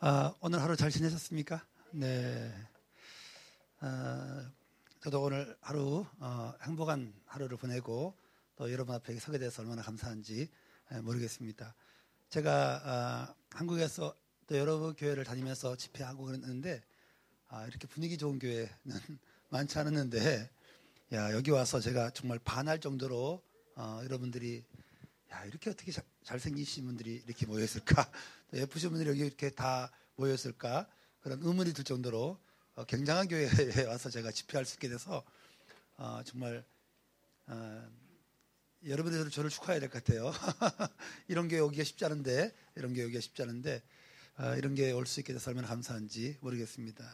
아, 오늘 하루 잘 지내셨습니까? 네. 아, 저도 오늘 하루 어, 행복한 하루를 보내고 또 여러분 앞에 서게 돼서 얼마나 감사한지 모르겠습니다. 제가 아, 한국에서 또 여러 교회를 다니면서 집회하고 그랬는데 아, 이렇게 분위기 좋은 교회는 많지 않았는데 야 여기 와서 제가 정말 반할 정도로 어, 여러분들이 야 이렇게 어떻게 자, 잘생기신 분들이 이렇게 모였을까 예쁘신 분들이 여기 이렇게 다 모였을까 그런 의문이 들 정도로 어, 굉장한 교회에 와서 제가 집회할 수 있게 돼서 어, 정말 어, 여러분들 저를 축하해야 될 것 같아요. 이런 교회 오기가 쉽지 않은데 이런 교회 오기가 쉽지 않은데 어, 이런 교회 올수 있게 돼서 얼마나 감사한지 모르겠습니다.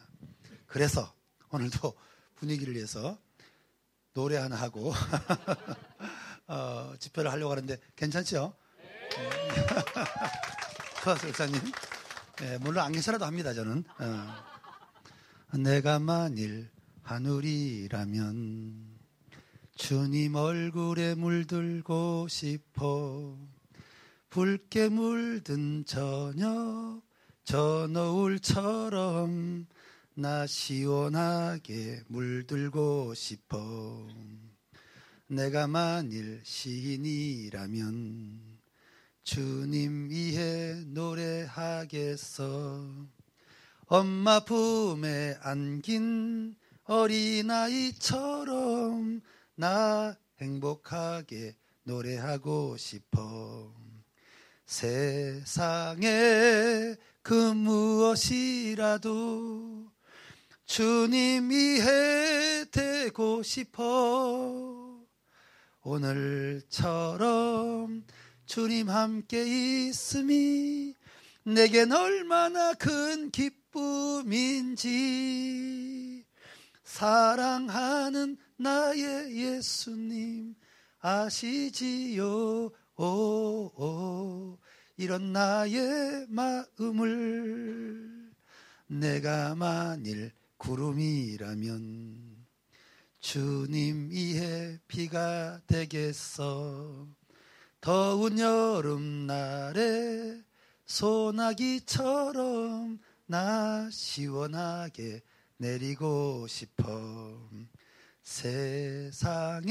그래서 오늘도 분위기를 위해서 노래 하나 하고 어, 집회를 하려고 하는데 괜찮죠? 목사님. 네, 물론 안 괜찮아도 합니다, 저는. 어. 내가 만일 하늘이라면 주님 얼굴에 물들고 싶어 붉게 물든 저녁 저 노을처럼 나 시원하게 물들고 싶어 내가 만일 시인이라면 주님 위해 노래하겠어. 엄마 품에 안긴 어린아이처럼 나 행복하게 노래하고 싶어. 세상에 그 무엇이라도 주님 이해 되고 싶어. 오늘처럼 주님 함께 있음이 내겐 얼마나 큰 기쁨인지. 사랑하는 나의 예수님 아시지요? 오, 오. 이런 나의 마음을 내가 만일 구름이라면 주님 이해 비가 되겠어 더운 여름날에 소나기처럼 나 시원하게 내리고 싶어. 세상에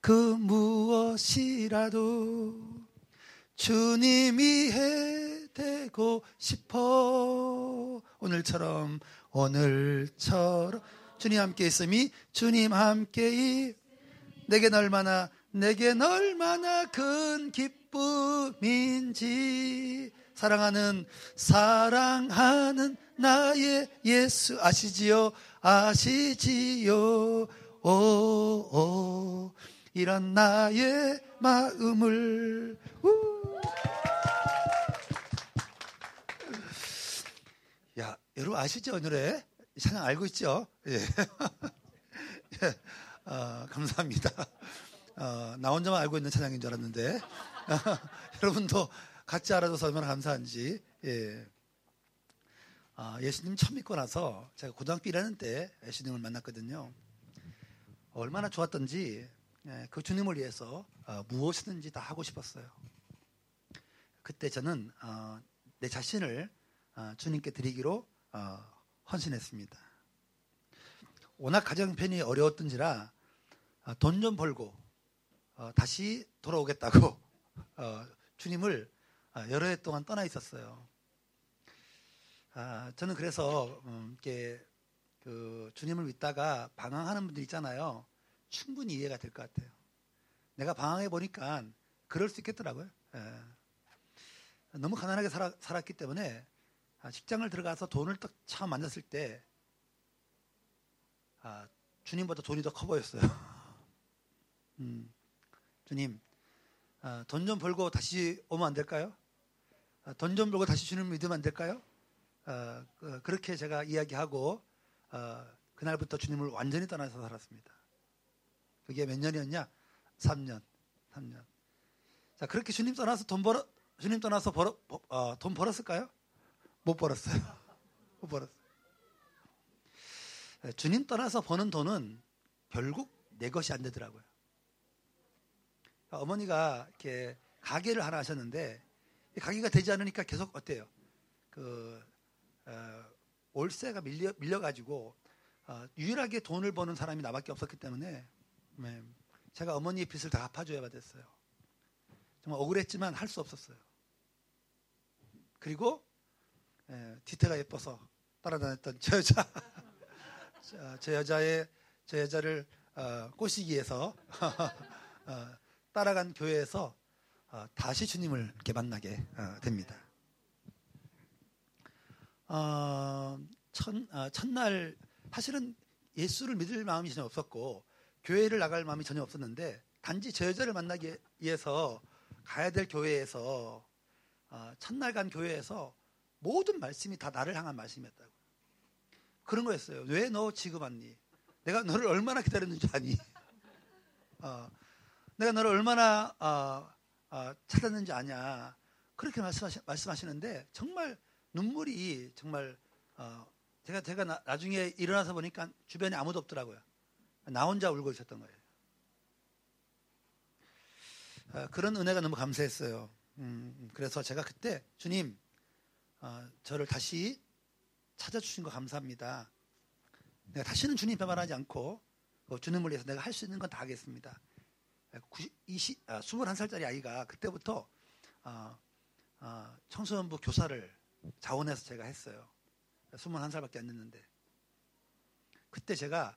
그 무엇이라도 주님이 해되고 싶어. 오늘처럼 오늘처럼. 주님 함께 있음이 주님 함께 내겐 얼마나 내겐 얼마나 큰 기쁨인지. 사랑하는 사랑하는 나의 예수 아시지요? 아시지요? 오 오. 이런 나의 마음을. 우. 야 여러분 아시죠? 이 노래 찬양 알고 있죠? 예. 예. 어, 감사합니다 어, 나 혼자만 알고 있는 찬양인 줄 알았는데 여러분도 같이 알아줘서 얼마나 감사한지 예. 아, 예수님 처음 믿고 나서 제가 고등학교 1학년 때 예수님을 만났거든요. 얼마나 좋았던지 예, 그 주님을 위해서 어, 무엇이든지 다 하고 싶었어요. 그때 저는 어, 내 자신을 어, 주님께 드리기로 어, 헌신했습니다. 워낙 가정편이 어려웠던지라 어, 돈좀 벌고 어, 다시 돌아오겠다고 주님을 여러 해 동안 떠나 있었어요. 아, 저는 그래서 음, 이렇게 그 주님을 믿다가 방황하는 분들 있잖아요. 충분히 이해가 될 것 같아요. 내가 방황해 보니까 그럴 수 있겠더라고요. 예. 너무 가난하게 살아, 살았기 때문에 아, 직장을 들어가서 돈을 딱 처음 만났을 때 아, 주님보다 돈이 더 커 보였어요. 음, 주님, 아, 돈좀 벌고 다시 오면 안 될까요? 아, 돈좀 벌고 다시 주님 믿으면 안 될까요? 아, 그, 그렇게 제가 이야기하고 아, 그날부터 주님을 완전히 떠나서 살았습니다. 그게 몇 년이었냐? 3년. 3년. 자, 그렇게 주님 떠나서 돈 벌어, 주님 떠나서 벌어, 어, 돈 벌었을까요? 못 벌었어요. 못 벌었어요. 주님 떠나서 버는 돈은 결국 내 것이 안 되더라고요. 어머니가 이렇게 가게를 하나 하셨는데 가게가 되지 않으니까 계속 어때요? 그 어, 월세가 밀려 밀려가지고 어, 유일하게 돈을 버는 사람이 나밖에 없었기 때문에 네, 제가 어머니의 빚을 다 갚아줘야 됐어요. 정말 억울했지만 할 수 없었어요. 그리고 예, 뒤태가 예뻐서 따라다녔던 저 여자, 저, 저 여자의 저 여자를 어, 꼬시기 위해서 어, 따라간 교회에서 어, 다시 주님을 이렇게 만나게 어, 됩니다. 어, 첫, 어, 첫날 사실은 예수를 믿을 마음이 전혀 없었고 교회를 나갈 마음이 전혀 없었는데 단지 저 여자를 만나기 위해서 가야 될 교회에서 어, 첫날 간 교회에서 모든 말씀이 다 나를 향한 말씀이었다고. 그런 거였어요. 왜 너 지금 왔니? 내가 너를 얼마나 기다렸는지 아니? 어, 내가 너를 얼마나 어, 어, 찾았는지 아냐? 그렇게 말씀하시, 말씀하시는데 정말 눈물이 정말 어, 제가 제가 나, 나중에 일어나서 보니까 주변에 아무도 없더라고요. 나 혼자 울고 있었던 거예요. 어, 그런 은혜가 너무 감사했어요. 음, 그래서 제가 그때 주님 어, 저를 다시 찾아주신 거 감사합니다. 내가 다시는 주님 배반하지 않고 어, 주님을 위해서 내가 할 수 있는 건 다 하겠습니다. 90, 20, 아, 21살짜리 아이가 그때부터 어, 어, 청소년부 교사를 자원해서 제가 했어요. 21살밖에 안 됐는데 그때 제가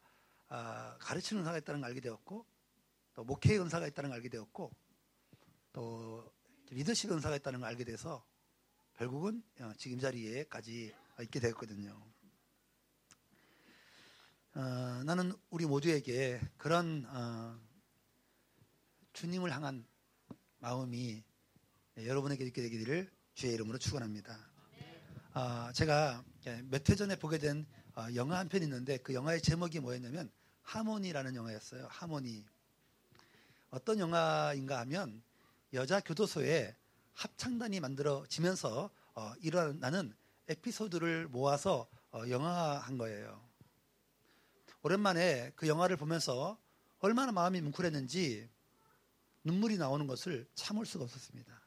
어, 가르치는 은사가 있다는 걸 알게 되었고 또 목회 은사가 있다는 걸 알게 되었고 또 리더십 은사가 있다는 걸 알게 돼서 결국은 어, 지금 자리에까지 있게 되었거든요. 어, 나는 우리 모두에게 그런 어, 주님을 향한 마음이 여러분에게 있게 되기를 주의 이름으로 축원합니다. 어, 제가 몇 해 전에 보게 된 어, 영화 한 편 있는데 그 영화의 제목이 뭐였냐면 하모니라는 영화였어요. 하모니. 어떤 영화인가 하면 여자 교도소에 합창단이 만들어지면서 어, 일어나는 에피소드를 모아서 어, 영화한 거예요. 오랜만에 그 영화를 보면서 얼마나 마음이 뭉클했는지 눈물이 나오는 것을 참을 수가 없었습니다.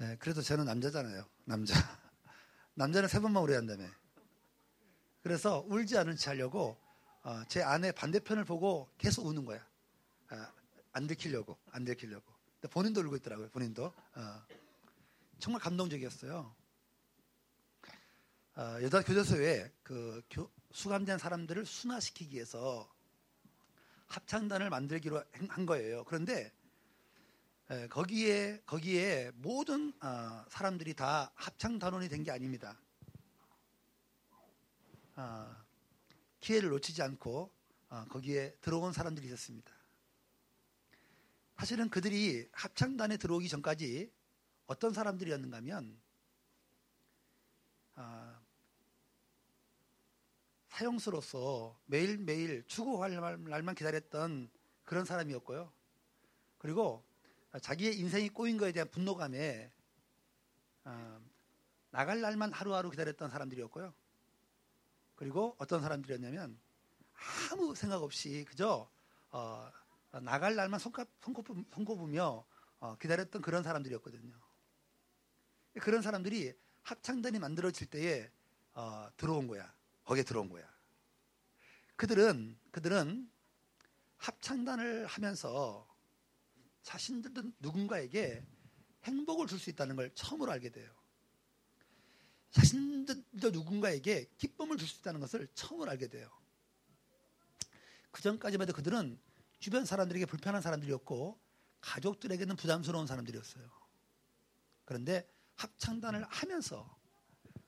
네, 그래도 저는 남자잖아요. 남자. 남자는 세 번만 울어야 한다며. 그래서 울지 않은 체 하려고 어, 제 아내 반대편을 보고 계속 우는 거야. 아, 안 들키려고, 안 들키려고. 본인도 울고 있더라고요. 본인도 어, 정말 감동적이었어요. 어, 여자 교도소에 그 교, 수감된 사람들을 순화시키기 위해서 합창단을 만들기로 한 거예요. 그런데 에, 거기에 거기에 모든 어, 사람들이 다 합창 단원이 된 게 아닙니다. 어, 기회를 놓치지 않고 어, 거기에 들어온 사람들이 있었습니다. 사실은 그들이 합창단에 들어오기 전까지 어떤 사람들이었는가 하면 아, 사형수로서 매일매일 추구할 날만 기다렸던 그런 사람이었고요. 그리고 자기의 인생이 꼬인 것에 대한 분노감에 아, 나갈 날만 하루하루 기다렸던 사람들이었고요. 그리고 어떤 사람들이었냐면 아무 생각 없이 그저 어, 나갈 날만 손꼽, 손꼽, 손꼽으며 어, 기다렸던 그런 사람들이었거든요. 그런 사람들이 합창단이 만들어질 때에 어, 들어온 거야. 거기에 들어온 거야. 그들은 그들은 합창단을 하면서 자신들은 누군가에게 행복을 줄 수 있다는 걸 처음으로 알게 돼요. 자신들도 누군가에게 기쁨을 줄 수 있다는 것을 처음으로 알게 돼요. 그 전까지만 해도 그들은 주변 사람들에게 불편한 사람들이었고 가족들에게는 부담스러운 사람들이었어요. 그런데 합창단을 하면서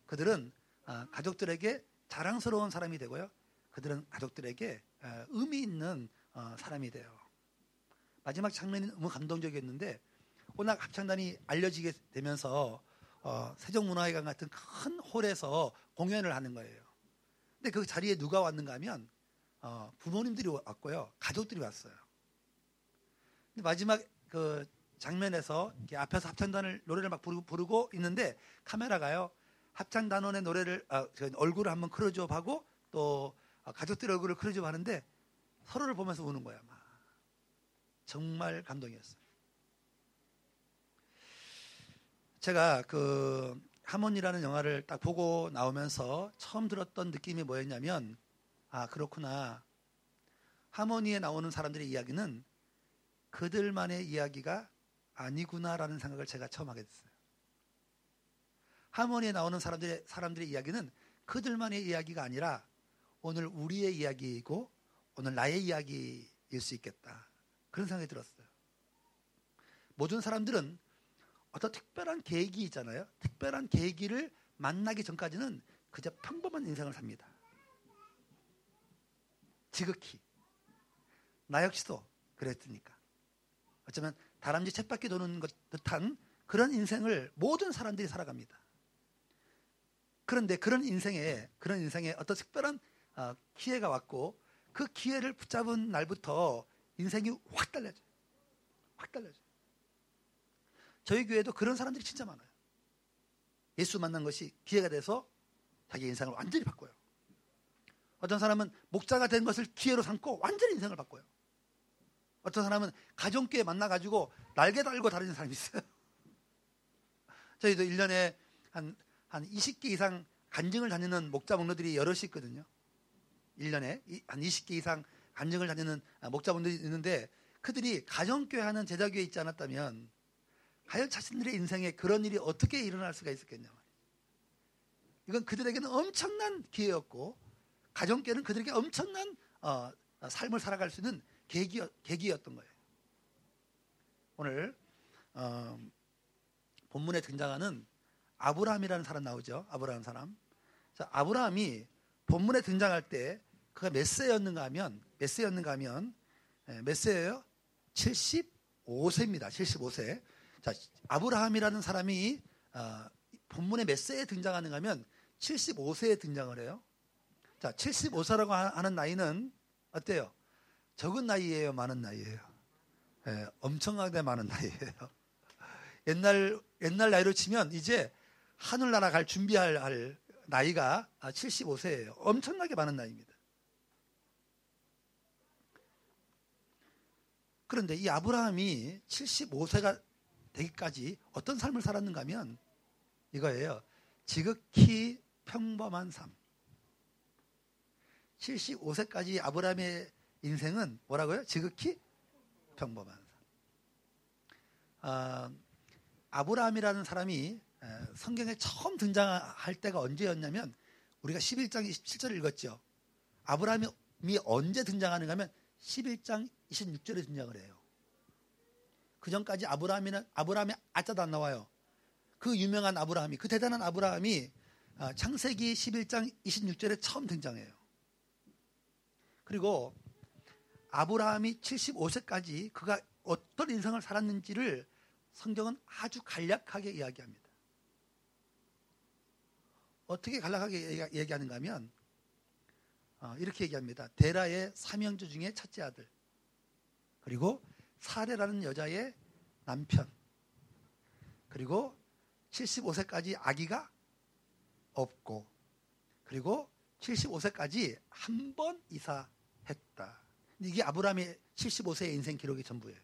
그들은 아, 가족들에게 자랑스러운 사람이 되고요. 그들은 가족들에게 아, 의미 있는 어, 사람이 돼요. 마지막 장면이 너무 감동적이었는데 워낙 합창단이 알려지게 되면서 어, 세종문화회관 같은 큰 홀에서 공연을 하는 거예요. 근데 그 자리에 누가 왔는가 하면 어, 부모님들이 왔고요. 가족들이 왔어요. 근데 마지막 그 장면에서 앞에서 합창단을 노래를 막 부르고 있는데 카메라가요. 합창 단원의 노래를 아, 얼굴을 한번 크로즈업 하고 또 가족들 얼굴을 크로즈업 하는데 서로를 보면서 우는 거야. 막. 정말 감동이었어요. 제가 그 하모니라는 영화를 딱 보고 나오면서 처음 들었던 느낌이 뭐였냐면 아 그렇구나 하모니에 나오는 사람들의 이야기는 그들만의 이야기가 아니구나라는 생각을 제가 처음 하게 됐어요. 하모니에 나오는 사람들의 사람들의 이야기는 그들만의 이야기가 아니라 오늘 우리의 이야기이고 오늘 나의 이야기일 수 있겠다. 그런 생각이 들었어요. 모든 사람들은 어떤 특별한 계획이 있잖아요. 특별한 계기를 만나기 전까지는 그저 평범한 인생을 삽니다. 지극히. 나 역시도 그랬으니까. 어쩌면 다람쥐 쳇바퀴 도는 것 듯한 그런 인생을 모든 사람들이 살아갑니다. 그런데 그런 인생에 그런 인생에 어떤 특별한 어, 기회가 왔고 그 기회를 붙잡은 날부터 인생이 확 달라져요. 확 달라져요. 저희 교회도 그런 사람들이 진짜 많아요. 예수 만난 것이 기회가 돼서 자기 인생을 완전히 바꿔요. 어떤 사람은 목자가 된 것을 기회로 삼고 완전히 인생을 바꿔요. 어떤 사람은 가정교회 만나가지고 날개 달고 다니는 사람이 있어요. 저희도 1년에 한, 한 20개 이상 간증을 다니는 목자 목로들이 여럿이 있거든요. 1년에 한 20개 이상 간증을 다니는 목자분들이 있는데 그들이 가정교회 하는 제자교회 있지 않았다면 과연 자신들의 인생에 그런 일이 어떻게 일어날 수가 있었겠냐. 이건 그들에게는 엄청난 기회였고 가정교회는 그들에게 엄청난 어, 삶을 살아갈 수 있는 계기, 계기였던 거예요. 오늘 어, 본문에 등장하는 아브라함이라는 사람 나오죠. 아브라함 사람. 자, 아브라함이 본문에 등장할 때 그가 몇 세였는가 하면 몇 세였는가 하면 예, 몇 세예요? 75세입니다. 75세. 자, 아브라함이라는 사람이 어, 본문에 몇 세에 등장하는가 하면 75세에 등장을 해요. 자, 75세라고 하는 나이는 어때요? 적은 나이예요, 많은 나이예요. 예, 엄청나게 많은 나이예요. 옛날 옛날 나이로 치면 이제 하늘나라 갈 준비할 나이가 75세예요. 엄청나게 많은 나이입니다. 그런데 이 아브라함이 75세가 되기까지 어떤 삶을 살았는가 하면 이거예요. 지극히 평범한 삶. 75세까지 아브라함의 인생은 뭐라고요? 지극히 평범한 삶. 아, 아브라함이라는 사람이 성경에 처음 등장할 때가 언제였냐면 우리가 11장 27절을 읽었죠. 아브라함이 언제 등장하는가 하면 11장 26절에 등장을 해요. 그 전까지 아브라함이는 아브라함의 아자도 안 나와요. 그 유명한 아브라함이 그 대단한 아브라함이 아, 창세기 11장 26절에 처음 등장해요. 그리고 아브라함이 75세까지 그가 어떤 인생을 살았는지를 성경은 아주 간략하게 이야기합니다. 어떻게 간략하게 얘기하는가 하면 어, 이렇게 얘기합니다. 데라의 사명주 중에 첫째 아들 그리고 사례라는 여자의 남편 그리고 75세까지 아기가 없고 그리고 75세까지 한 번 이사했다. 이게 아브라함의 75세의 인생 기록의 전부예요.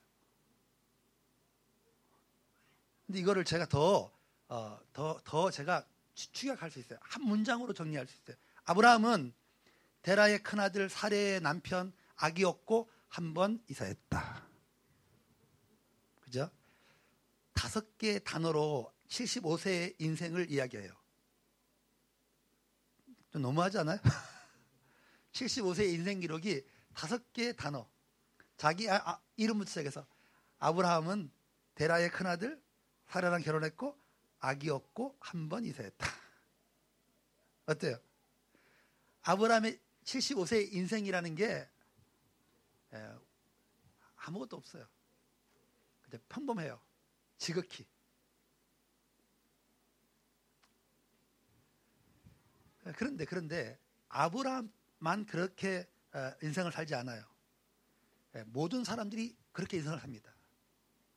근데 이거를 제가 더, 어, 더, 더 제가 추격할 수 있어요. 한 문장으로 정리할 수 있어요. 아브라함은 데라의 큰아들 사례의 남편 아기였고 한 번 이사했다. 그죠? 다섯 개의 단어로 75세의 인생을 이야기해요. 좀 너무하지 않아요? 75세의 인생 기록이 다섯 개의 단어. 자기 아, 아, 이름부터 시작해서 아브라함은 데라의 큰아들 사라랑 결혼했고 아기였고 한 번 이사했다. 어때요? 아브라함의 75세의 인생이라는 게 예, 아무것도 없어요. 그냥 평범해요. 지극히. 그런데 그런데 아브라함만 그렇게 어, 인생을 살지 않아요. 예, 모든 사람들이 그렇게 인생을 삽니다.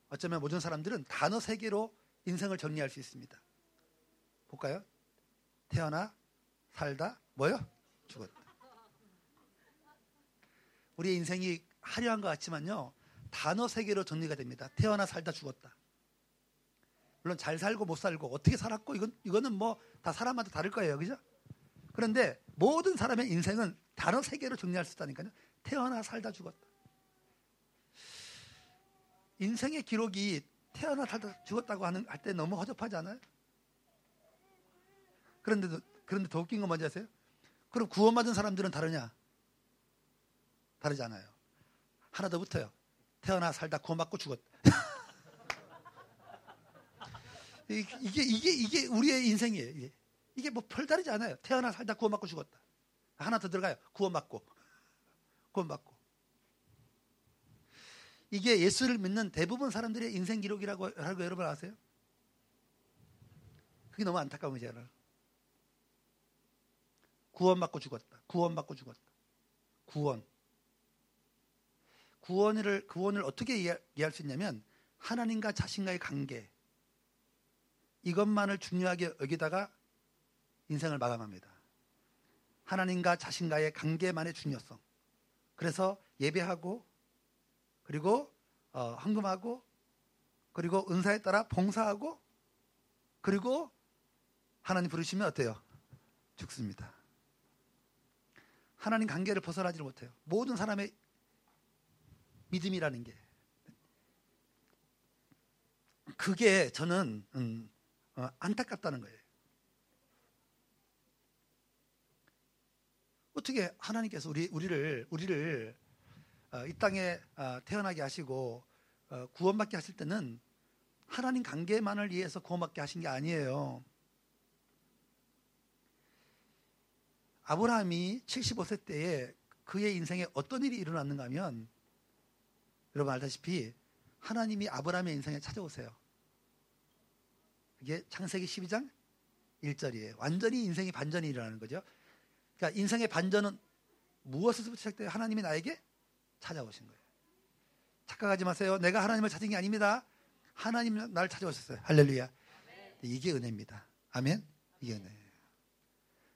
어쩌면 모든 사람들은 단어 세 개로 인생을 정리할 수 있습니다. 볼까요? 태어나, 살다, 뭐요? 죽었다. 우리의 인생이 화려한 것 같지만요. 단어 세 개로 정리가 됩니다. 태어나, 살다, 죽었다. 물론 잘 살고 못 살고 어떻게 살았고 이건 이거는 뭐 다 사람마다 다를 거예요. 그죠? 그런데 모든 사람의 인생은 단어 세 개로 정리할 수 있다니까요. 태어나 살다 죽었다. 인생의 기록이 태어나 살다 죽었다고 하는 할 때 너무 허접하지 않아요? 그런데 그런데 더 웃긴 건 뭔지 아세요? 그럼 구원받은 사람들은 다르냐? 다르지 않아요. 하나 더 붙어요. 태어나 살다 구원받고 죽었다. 이게 이게 이게 우리의 인생이에요. 이게, 이게 뭐 별다르지 않아요. 태어나 살다 구원받고 죽었다. 하나 더 들어가요. 구원받고 구원받고. 이게 예수를 믿는 대부분 사람들의 인생 기록이라고 라고 여러분 아세요? 그게 너무 안타까운 거죠. 구원받고 죽었다. 구원받고 죽었다. 구원. 구원을 구원을 어떻게 이해할 수 있냐면 하나님과 자신과의 관계 이것만을 중요하게 여기다가 인생을 마감합니다. 하나님과 자신과의 관계만의 중요성. 그래서 예배하고 그리고 어, 헌금하고 그리고 은사에 따라 봉사하고 그리고 하나님 부르시면 어때요? 죽습니다. 하나님 관계를 벗어나지 못해요. 모든 사람의 믿음이라는 게 그게 저는 음, 어, 안타깝다는 거예요. 어떻게 하나님께서 우리 우리를 우리를 어, 이 땅에 어, 태어나게 하시고 어, 구원받게 하실 때는 하나님 관계만을 위해서 구원받게 하신 게 아니에요. 아브라함이 75세 때에 그의 인생에 어떤 일이 일어났는가 하면 여러분 알다시피 하나님이 아브라함의 인생에 찾아오세요. 이게 창세기 12장 1절이에요. 완전히 인생의 반전이 일어나는 거죠. 그러니까 인생의 반전은 무엇에서부터 시작돼요? 하나님이 나에게 찾아오신 거예요. 착각하지 마세요. 내가 하나님을 찾은 게 아닙니다. 하나님 나를 찾아오셨어요. 할렐루야. 이게 은혜입니다. 아멘. 이게 은혜예요.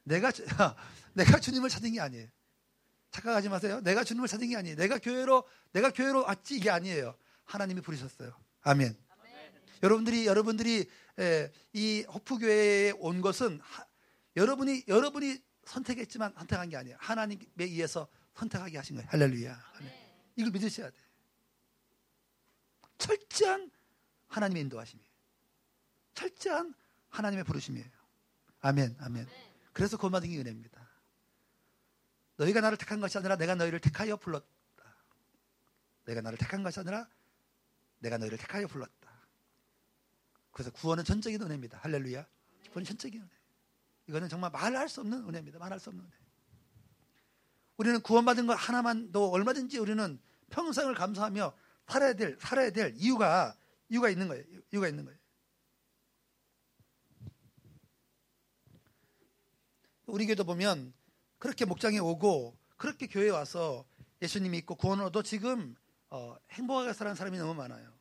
내가 내가 주님을 찾은 게 아니에요. 착각하지 마세요. 내가 주님을 찾은 게 아니에요. 내가 교회로 내가 교회로 왔지 이게 아니에요. 하나님이 부르셨어요. 아멘. 아멘. 여러분들이 여러분들이 에, 이 호프 교회에 온 것은 하, 여러분이 여러분이 선택했지만 선택한 게 아니에요. 하나님에 의해서 선택하게 하신 거예요. 할렐루야. 아멘. 이걸 믿으셔야 돼. 철저한 하나님의 인도하심이에요. 철저한 하나님의 부르심이에요. 아멘, 아멘. 그래서 고마등이 은혜입니다. 너희가 나를 택한 것이 아니라 내가 너희를 택하여 불렀다. 내가 나를 택한 것이 아니라 내가 너희를 택하여 불렀다. 그래서 구원은 전적인 은혜입니다. 할렐루야. 구원은 전적인 은혜. 이거는 정말 말할 수 없는 은혜입니다. 말할 수 없는 은혜. 우리는 구원받은 것 하나만도 얼마든지 우리는 평생을 감사하며 살아야 될 살아야 될 이유가 이유가 있는 거예요. 이유가 있는 거예요. 우리 교도 보면 그렇게 목장에 오고 그렇게 교회에 와서 예수님이 있고 구원을 얻어 지금 어, 행복하게 사는 사람이 너무 많아요.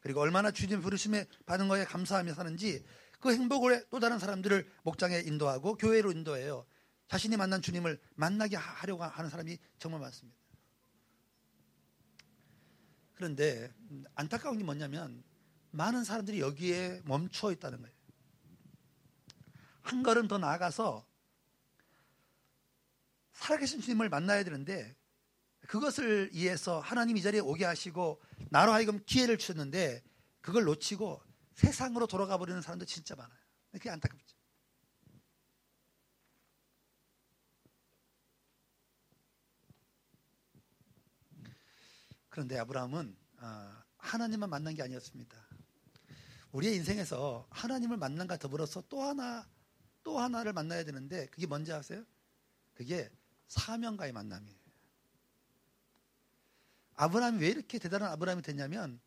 그리고 얼마나 주님 부르심에 받은 거에 감사하며 사는지 그 행복을 또 다른 사람들을 목장에 인도하고 교회로 인도해요. 자신이 만난 주님을 만나게 하려고 하는 사람이 정말 많습니다. 그런데 안타까운 게 뭐냐면 많은 사람들이 여기에 멈춰 있다는 거예요. 한 걸음 더 나아가서 살아계신 주님을 만나야 되는데 그것을 위해서 하나님 이 자리에 오게 하시고 나로 하여금 기회를 주셨는데 그걸 놓치고 세상으로 돌아가 버리는 사람도 진짜 많아요. 그게 안타깝죠. 그런데 아브라함은 아, 하나님만 만난 게 아니었습니다. 우리의 인생에서 하나님을 만난과 더불어서 또 하나 또 하나를 만나야 되는데 그게 뭔지 아세요? 그게 사명과의 만남이에요. 아브라함이 왜 이렇게 대단한 아브라함이 됐냐면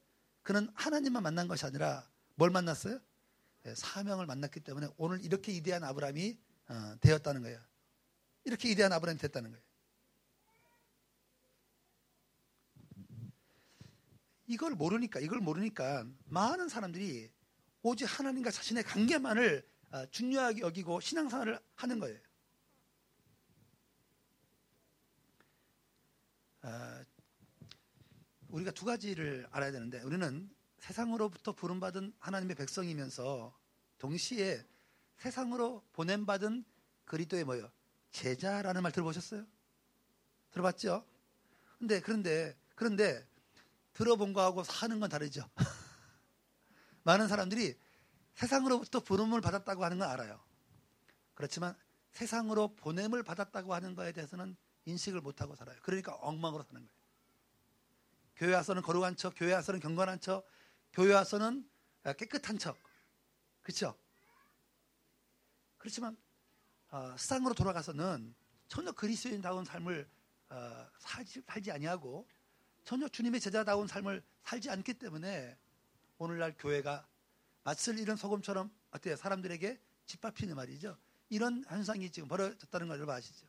그는 하나님만 만난 것이 아니라 뭘 만났어요? 예, 사명을 만났기 때문에 오늘 이렇게 이대한 아브라함이 어, 되었다는 거예요. 이렇게 이대한 아브라함이 됐다는 거예요. 이걸 모르니까 이걸 모르니까 많은 사람들이 오직 하나님과 자신의 관계만을 어, 중요하게 여기고 신앙생활을 하는 거예요. 어, 우리가 두 가지를 알아야 되는데 우리는 세상으로부터 부름받은 하나님의 백성이면서 동시에 세상으로 보냄받은 그리스도의 뭐요? 제자라는 말 들어보셨어요? 들어봤죠? 근데 그런데 그런데 들어본 거하고 사는 건 다르죠. 많은 사람들이 세상으로부터 부름을 받았다고 하는 건 알아요. 그렇지만 세상으로 보냄을 받았다고 하는 거에 대해서는 인식을 못하고 살아요. 그러니까 엉망으로 사는 거예요. 교회 와서는 거룩한 척, 교회 와서는 경건한 척, 교회 와서는 깨끗한 척. 그렇죠? 그렇지만 어, 세상으로 돌아가서는 전혀 그리스도인다운 삶을 어, 살지, 살지 아니하고 전혀 주님의 제자다운 삶을 살지 않기 때문에 오늘날 교회가 맛을 잃은 소금처럼 어때요? 사람들에게 짓밟히는 말이죠. 이런 현상이 지금 벌어졌다는 걸 여러분 아시죠?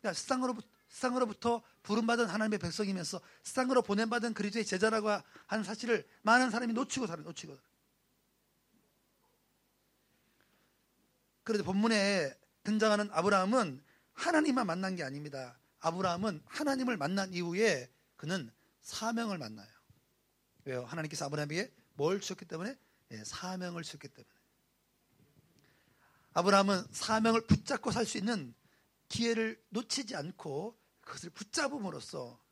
그러니까 세상으로부터, 세상으로부터 부름받은 하나님의 백성이면서 세상으로 보냄받은 그리스도의 제자라고 하는 사실을 많은 사람이 놓치고 살아요. 놓치고. 그런데 본문에 등장하는 아브라함은 하나님만 만난 게 아닙니다. 아브라함은 하나님을 만난 이후에 그는 사명을 만나요. 왜요? 하나님께서 아브라함에게 뭘 주셨기 때문에? 예, 사명을 주셨기 때문에. 아브라함은 사명을 붙잡고 살 수 있는 기회를 놓치지 않고 그것을 붙잡음으로써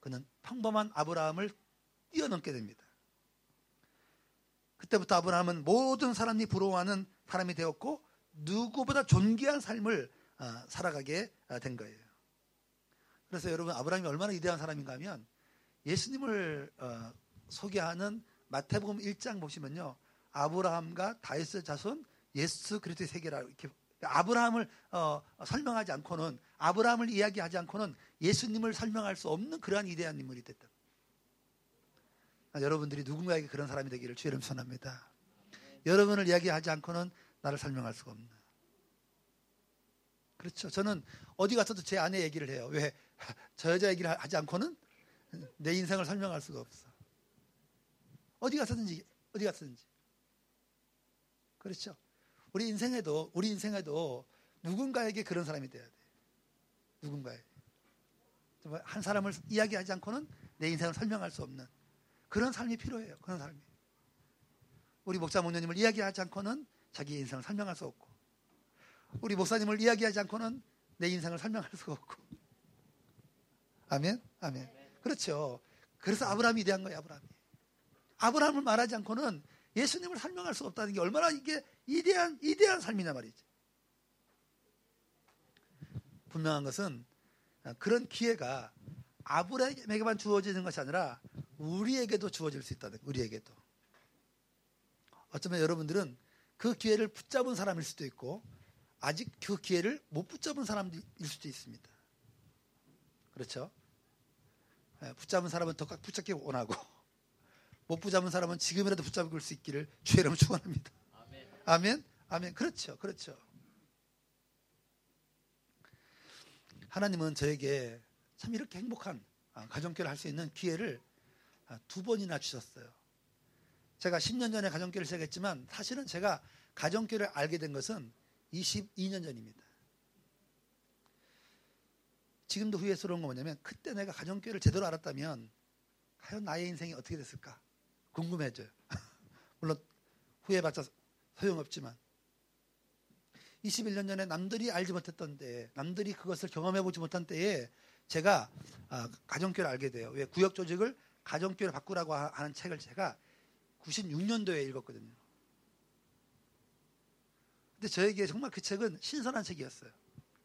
그는 평범한 아브라함을 뛰어넘게 됩니다. 그때부터 아브라함은 모든 사람이 부러워하는 사람이 되었고 누구보다 존귀한 삶을 아, 살아가게 아, 된 거예요. 그래서 여러분 아브라함이 얼마나 위대한 사람인가 하면 예수님을 어, 소개하는 마태복음 1장 보시면요. 아브라함과 다윗의 자손 예수 그리스도의 세계라 이렇게 아브라함을 어, 설명하지 않고는 아브라함을 이야기하지 않고는 예수님을 설명할 수 없는 그러한 위대한 인물이 됐다. 아, 여러분들이 누군가에게 그런 사람이 되기를 주의 이름 선합니다. 여러분을 이야기하지 않고는 나를 설명할 수가 없는. 그렇죠. 저는 어디 가서도 제 아내 얘기를 해요. 왜? 저 여자 얘기를 하지 않고는 내 인생을 설명할 수가 없어. 어디 가서든지, 어디 가서든지. 그렇죠. 우리 인생에도, 우리 인생에도 누군가에게 그런 사람이 돼야 돼. 누군가에. 한 사람을 이야기하지 않고는 내 인생을 설명할 수 없는 그런 삶이 필요해요. 그런 삶이. 우리 목사 목녀님을 이야기하지 않고는 자기 인생을 설명할 수 없고, 우리 목사님을 이야기하지 않고는 내 인생을 설명할 수 없고. 아멘? 아멘. 그렇죠. 그래서 아브라함이 대한 거예요, 아브라함이. 아브라함을 말하지 않고는 예수님을 설명할 수 없다는 게 얼마나 이게 이대한, 이대한 삶이냐 말이지. 분명한 것은 그런 기회가 아브라함에게만 주어지는 것이 아니라 우리에게도 주어질 수 있다는 우리에게도. 어쩌면 여러분들은 그 기회를 붙잡은 사람일 수도 있고 아직 그 기회를 못 붙잡은 사람일 수도 있습니다. 그렇죠? 예, 붙잡은 사람은 더 붙잡기 원하고 못 붙잡은 사람은 지금이라도 붙잡을 수 있기를 주의 이름 축원합니다. 아멘. 아멘. 아멘. 그렇죠. 그렇죠. 하나님은 저에게 참 이렇게 행복한 아, 가정교를 할수 있는 기회를 아, 두 번이나 주셨어요. 제가 10년 전에 가정교를 시작했지만 사실은 제가 가정교를 알게 된 것은 22년 전입니다. 지금도 후회스러운 거 뭐냐면 그때 내가 가정교회를 제대로 알았다면 과연 나의 인생이 어떻게 됐을까 궁금해져요. 물론 후회봤자 소용없지만 21년 전에 남들이 알지 못했던 때에 남들이 그것을 경험해보지 못한 때에 제가 아, 가정교회를 알게 돼요. 왜 구역 조직을 가정교회로 바꾸라고 하는 책을 제가 96년도에 읽었거든요. 근데 저에게 정말 그 책은 신선한 책이었어요.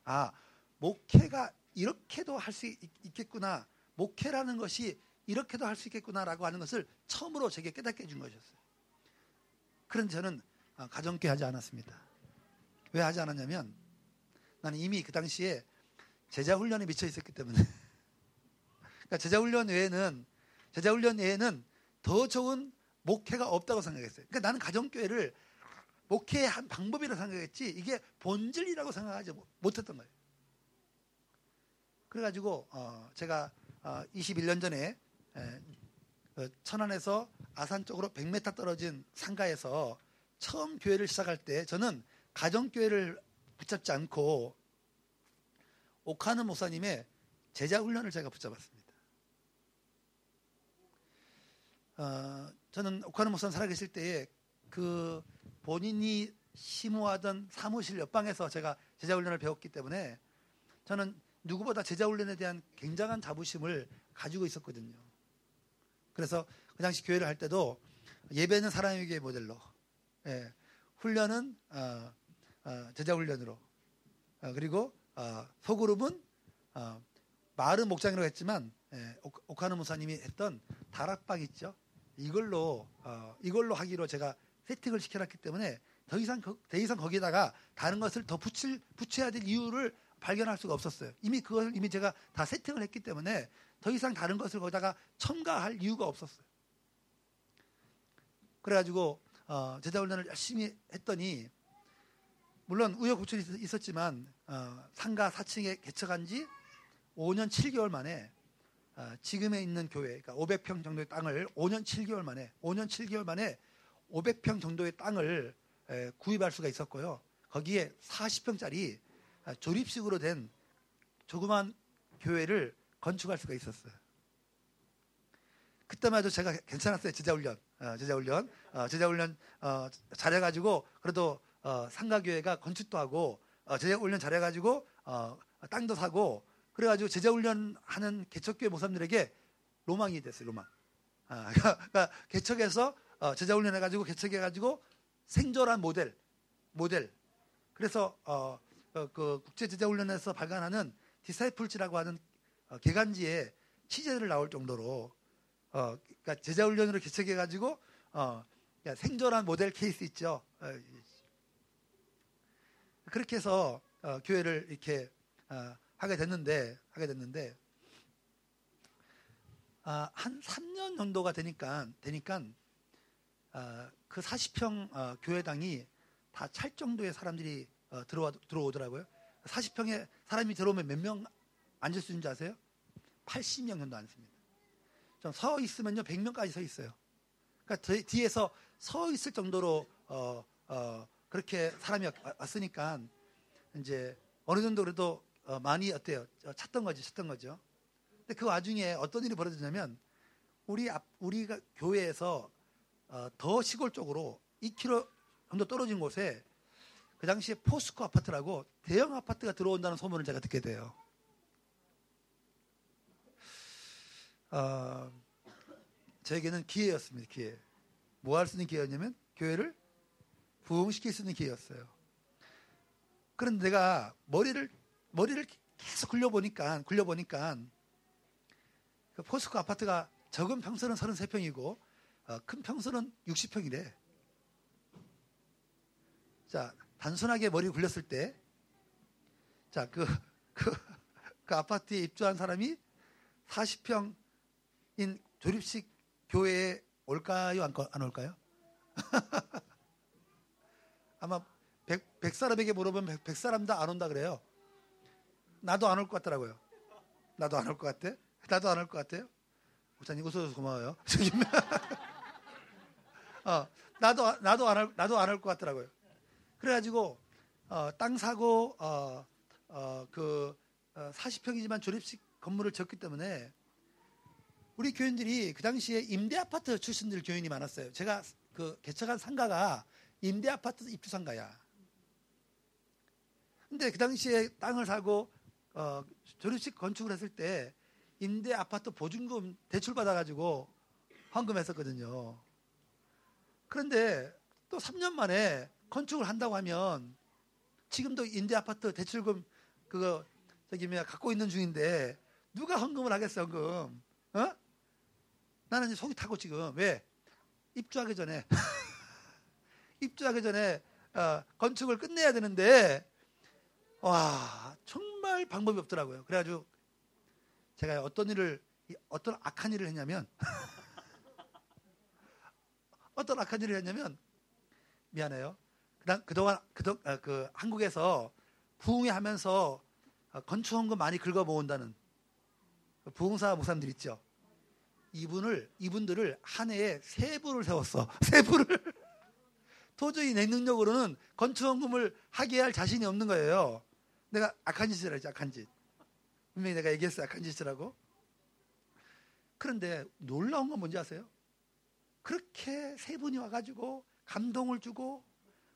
아, 목회가 이렇게도 할 수 있겠구나. 목회라는 것이 이렇게도 할 수 있겠구나라고 하는 것을 처음으로 제게 깨닫게 해준 것이었어요. 그런데 저는 아, 가정교회 하지 않았습니다. 왜 하지 않았냐면 나는 이미 그 당시에 제자 훈련에 미쳐 있었기 때문에 그러니까 제자 훈련 외에는 제자 훈련 외에는 더 좋은 목회가 없다고 생각했어요. 그러니까 나는 가정교회를 목회의 한 방법이라고 생각했지 이게 본질이라고 생각하지 못했던 거예요. 그래가지고 어 제가 어 21년 전에 에, 그 천안에서 아산 쪽으로 100m 떨어진 상가에서 처음 교회를 시작할 때 저는 가정교회를 붙잡지 않고 오카는 목사님의 제자 훈련을 제가 붙잡았습니다. 어, 저는 오카노 목사님 살아계실 때에 그 본인이 심호하던 사무실 옆방에서 제가 제자 훈련을 배웠기 때문에 저는 누구보다 제자 훈련에 대한 굉장한 자부심을 가지고 있었거든요. 그래서 그 당시 교회를 할 때도 예배는 사람에게 모델로, 예, 훈련은 어, 어, 제자 훈련으로, 어, 그리고 어, 소그룹은 어, 마을은 목장이라고 했지만 예, 오카노 무사님이 했던 다락방 있죠. 이걸로 어, 이걸로 하기로 제가 세팅을 시켜놨기 때문에 더 이상 더 이상 거기다가 다른 것을 더 붙일 붙여야 될 이유를 발견할 수가 없었어요. 이미 그걸 이미 제가 다 세팅을 했기 때문에 더 이상 다른 것을 거기다가 첨가할 이유가 없었어요. 그래가지고 어, 제자 훈련을 열심히 했더니 물론 우여곡절이 있었지만 어, 상가 4층에 개척한 지 5년 7개월 만에 어, 지금에 있는 교회, 그러니까 500평 정도의 땅을 5년 7개월 만에 5년 7개월 만에 500평 정도의 땅을 에, 구입할 수가 있었고요. 거기에 40평짜리 아, 조립식으로 된 조그만 교회를 건축할 수가 있었어요. 해도 제가 괜찮았어요. 제자훈련. 어, 제자훈련. 어, 제자훈련 어, 잘해가지고 그래도 어, 상가교회가 건축도 하고 어, 제자훈련 잘해가지고 어, 땅도 사고 그래가지고 제자훈련 하는 개척교회 모사님들에게 로망이 됐어요. 로망. 아, 그러니까 개척해서 어, 제자훈련 해가지고 개척해가지고 생존한 모델, 모델. 그래서 어, 어, 그 국제 제자 훈련에서 발간하는 디사이플즈라고 하는 어, 개간지에 취재를 나올 정도로 어, 그러니까 제자 훈련으로 개척해 가지고 어, 생존한 모델 케이스 있죠. 어, 그렇게 해서 어, 교회를 이렇게 어, 하게 됐는데 하게 됐는데 아, 한 3년 정도가 되니까 되니까 아, 그 40평 어, 교회당이 다 찰 정도의 사람들이 어, 들어와, 들어오더라고요. 40평에 사람이 들어오면 몇 명 앉을 수 있는지 아세요? 80명 정도 앉습니다. 좀서 있으면요 100명까지 서 있어요. 그러니까 뒤에서 서 있을 정도로 어, 어, 그렇게 사람이 왔으니까 이제 어느 정도 그래도 어, 많이 어때요? 어, 찾던 거죠, 찾던 거죠. 근데 그 와중에 어떤 일이 벌어지냐면 우리 앞, 우리가 교회에서 어, 더 시골 쪽으로 2km 정도 떨어진 곳에 그 당시에 포스코 아파트라고 대형 아파트가 들어온다는 소문을 제가 듣게 돼요. 어, 저에게는 기회였습니다. 기회. 뭐 할 수 있는 기회였냐면 교회를 부흥시킬 수 있는 기회였어요. 그런데 내가 머리를 머리를 계속 굴려보니까 굴려보니까 그 포스코 아파트가 적은 평수는 33평이고 어, 큰 평수는 60평이래. 자, 단순하게 머리 굴렸을 때, 자, 그, 그, 그 아파트에 입주한 사람이 40평인 조립식 교회에 올까요? 안, 안 올까요? 아마 100, 100 사람에게 물어보면 100, 100 사람 다 안 온다 그래요. 나도 안 올 것 같더라고요. 나도 안 올 것 같아? 나도 안 올 것 같아요? 목사님 웃어줘서 고마워요. 어, 나도, 나도 안 올, 나도 안 올 것 같더라고요. 그래가지고 어, 땅 사고 어, 어, 그 어, 40평이지만 조립식 건물을 지었기 때문에 우리 교인들이 그 당시에 임대 아파트 출신들 교인이 많았어요. 제가 그 개척한 상가가 임대 아파트 입주 상가야. 근데 그 당시에 땅을 사고 어, 조립식 건축을 했을 때 임대 아파트 보증금 대출 받아가지고 환금했었거든요. 그런데 또 3년 만에 건축을 한다고 하면 지금도 임대 아파트 대출금 그거 저기 뭐야 갖고 있는 중인데 누가 헌금을 하겠어 헌금? 어? 나는 이제 속이 타고 지금 왜 입주하기 전에 입주하기 전에 어, 건축을 끝내야 되는데 와 정말 방법이 없더라고요. 그래가지고 제가 어떤 일을 어떤 악한 일을 했냐면 어떤 악한 일을 했냐면 미안해요. 그동안 그동, 아, 그 한국에서 부흥회 하면서 어, 건축원금 많이 긁어 모은다는 그 부흥사 목사님들 있죠. 이분을 이분들을 한 해에 세 부를 세웠어. 세 부를 도저히 내 능력으로는 건축원금을 하게 할 자신이 없는 거예요. 내가 악한 짓을 하지 악한 짓. 분명히 내가 얘기했어 악한 짓이라고. 그런데 놀라운 건 뭔지 아세요? 그렇게 세 분이 와가지고 감동을 주고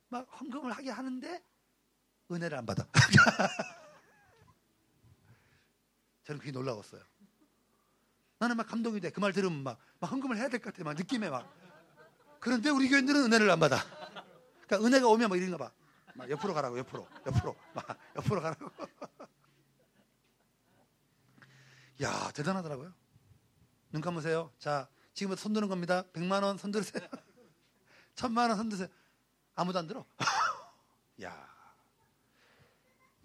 막 헌금을 하게 하는데 은혜를 안 받아. 저는 그게 놀라웠어요. 나는 막 감동이 돼. 그 말 들으면 막, 막 헌금을 해야 될 것 같아. 막 느낌에 막. 그런데 우리 교인들은 은혜를 안 받아. 그러니까 은혜가 오면 막 이런가 봐. 막 옆으로 가라고, 옆으로. 옆으로. 막 옆으로 가라고. 야, 대단하더라고요. 눈 감으세요. 자, 지금부터 손 드는 겁니다. 100만 원손 들으세요. 1000만 원 손 드세요. 아무도 안 들어. 야.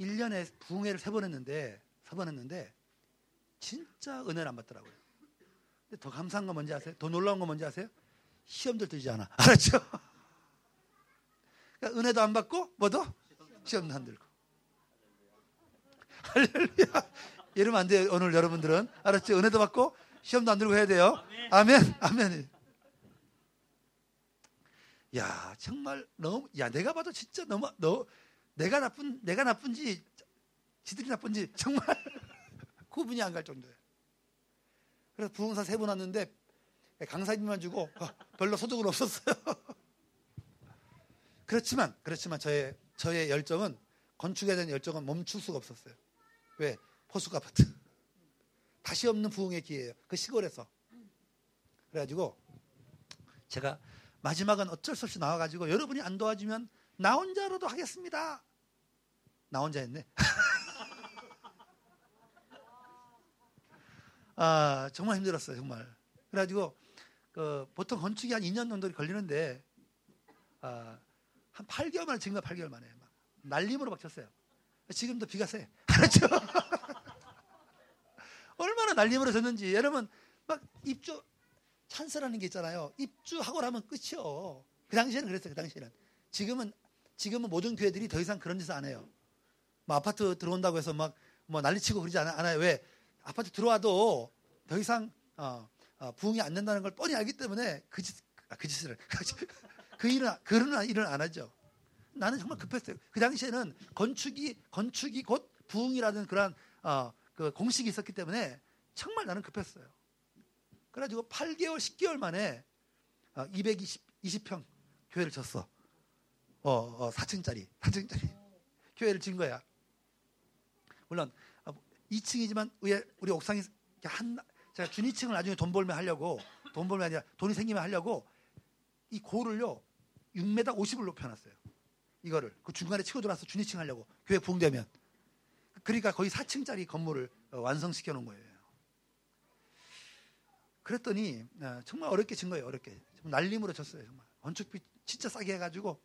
1년에 부흥회를 세 번 했는데, 세 번 했는데, 진짜 은혜를 안 받더라고요. 근데 더 감사한 건 뭔지 아세요? 더 놀라운 건 뭔지 아세요? 시험도 들지 않아. 알았죠? 그러니까 은혜도 안 받고, 뭐도? 시험도 안 들고. 할렐루야. 이러면 안 돼요. 오늘 여러분들은. 알았죠? 은혜도 받고, 시험도 안 들고 해야 돼요. 아멘. 아멘. 야, 정말 너무, 야, 내가 봐도 진짜 너무, 너, 내가 나쁜, 내가 나쁜지, 지들이 나쁜지, 정말 구분이 안 갈 정도예요. 그래서 부흥사 세번 왔는데, 강사님만 주고, 어, 별로 소득은 없었어요. 그렇지만, 그렇지만 저의, 저의 열정은, 건축에 대한 열정은 멈출 수가 없었어요. 왜? 포수가 아파트. 다시 없는 부흥의 기회예요. 그 시골에서. 그래가지고, 제가 마지막은 어쩔 수 없이 나와가지고 여러분이 안 도와주면 나 혼자로도 하겠습니다. 나 혼자 했네. 아, 정말 힘들었어요, 정말. 그래가지고, 그, 보통 건축이 한 2년 정도 걸리는데, 아, 한 8개월 만에, 지금 8개월 만에 막 날림으로 막 쳤어요. 지금도 비가 세. 그렇죠? 얼마나 날림으로 졌는지. 여러분, 막 입주, 찬스라는 게 있잖아요. 입주하고 나면 끝이요. 그 당시에는 그랬어요. 그 당시에는. 지금은 지금은 모든 교회들이 더 이상 그런 짓을 안 해요. 뭐 아파트 들어온다고 해서 막 뭐 난리치고 그러지 않아요. 왜? 아파트 들어와도 더 이상 어, 어, 부흥이 안 된다는 걸 뻔히 알기 때문에 그 짓, 아, 그 짓을 그 일은 그런 일은 안 하죠. 나는 정말 급했어요. 그 당시에는 건축이 건축이 곧 부흥이라는 그런 어, 그 공식이 있었기 때문에 정말 나는 급했어요. 그래가지고 8개월, 10개월 만에 220, 어, 20평 교회를 졌어. 어, 어 4층짜리, 4층짜리 교회를 진 거야. 물론 2층이지만 어, 우리 옥상이 한 제가 준위층을 나중에 돈 벌면 하려고 돈 벌면 아니라 돈이 생기면 하려고 이 고를요 6m 50을 높여놨어요. 이거를 그 중간에 치고 들어와서 준위층 하려고 교회 부흥되면 그러니까 거의 4층짜리 건물을 어, 완성시켜 놓은 거예요. 그랬더니 어, 정말 어렵게 진 거예요. 어렵게 날림으로 졌어요. 정말 건축비 진짜 싸게 해가지고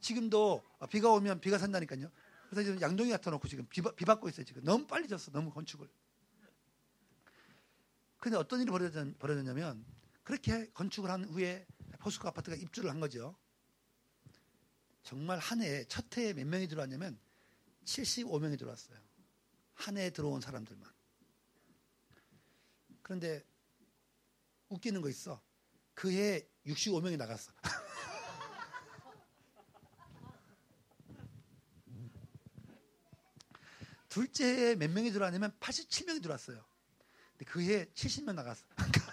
지금도 비가 오면 비가 산다니까요. 그래서 지금 양동이 갖다 놓고 지금 비, 비 받고 있어요. 지금 너무 빨리 졌어. 너무 건축을. 근데 어떤 일이 벌어졌냐면 그렇게 건축을 한 후에 포스코 아파트가 입주를 한 거죠. 정말 한 해에 첫 해에 몇 명이 들어왔냐면 75명이 들어왔어요. 한 해에 들어온 사람들만. 그런데 웃기는 거 있어. 그 해 65명이 나갔어. 둘째 해에 몇 명이 들어왔냐면 87명이 들어왔어요. 근데 그 해에 70명 나갔어.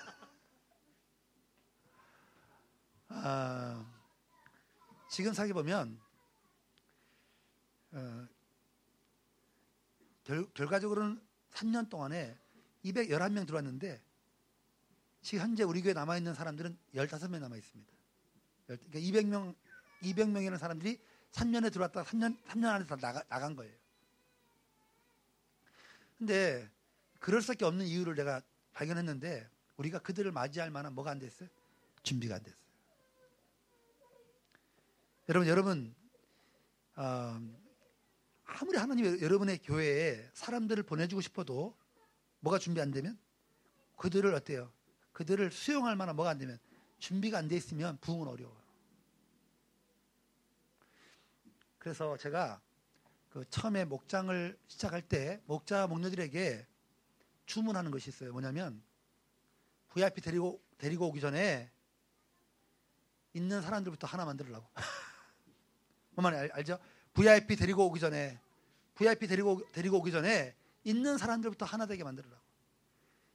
아, 지금 사기 보면 어, 결, 결과적으로는 3년 동안에 211명 들어왔는데 지금 현재 우리 교회 남아 있는 사람들은 15명 남아 있습니다. 그러니까 200명 200명이라는 사람들이 3년에 들어왔다가 3년 3년 안에 다 나가, 나간 거예요. 근데 그럴 수밖에 없는 이유를 내가 발견했는데 우리가 그들을 맞이할 만한 뭐가 안 됐어요? 준비가 안 됐어요. 여러분 여러분 어, 아무리 하나님이 여러분의 교회에 사람들을 보내주고 싶어도 뭐가 준비 안 되면 그들을 어때요? 그들을 수용할 만한 뭐가 안 되면 준비가 안 돼 있으면 부흥은 어려워요. 그래서 제가 그 처음에 목장을 시작할 때 목자 목녀들에게 주문하는 것이 있어요. 뭐냐면 VIP 데리고 데리고 오기 전에 있는 사람들부터 하나 만들려고. 뭐만 알, 알죠? VIP 데리고 오기 전에 VIP 데리고 데리고 오기 전에 있는 사람들부터 하나 되게 만들려고.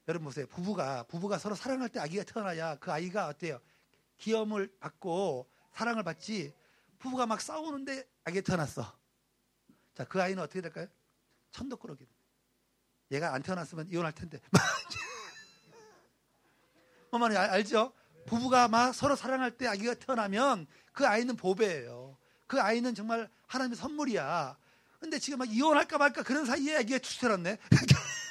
여러분 보세요. 부부가 부부가 서로 사랑할 때 아기가 태어나야 그 아이가 어때요? 기염을 받고 사랑을 받지 부부가 막 싸우는데 아기가 태어났어. 자, 그 아이는 어떻게 될까요? 천덕꾸러기. 얘가 안 태어났으면 이혼할 텐데. 어머니 알죠? 부부가 막 서로 사랑할 때 아기가 태어나면 그 아이는 보배예요. 그 아이는 정말 하나님의 선물이야. 근데 지금 막 이혼할까 말까 그런 사이에 아기가 태어났네.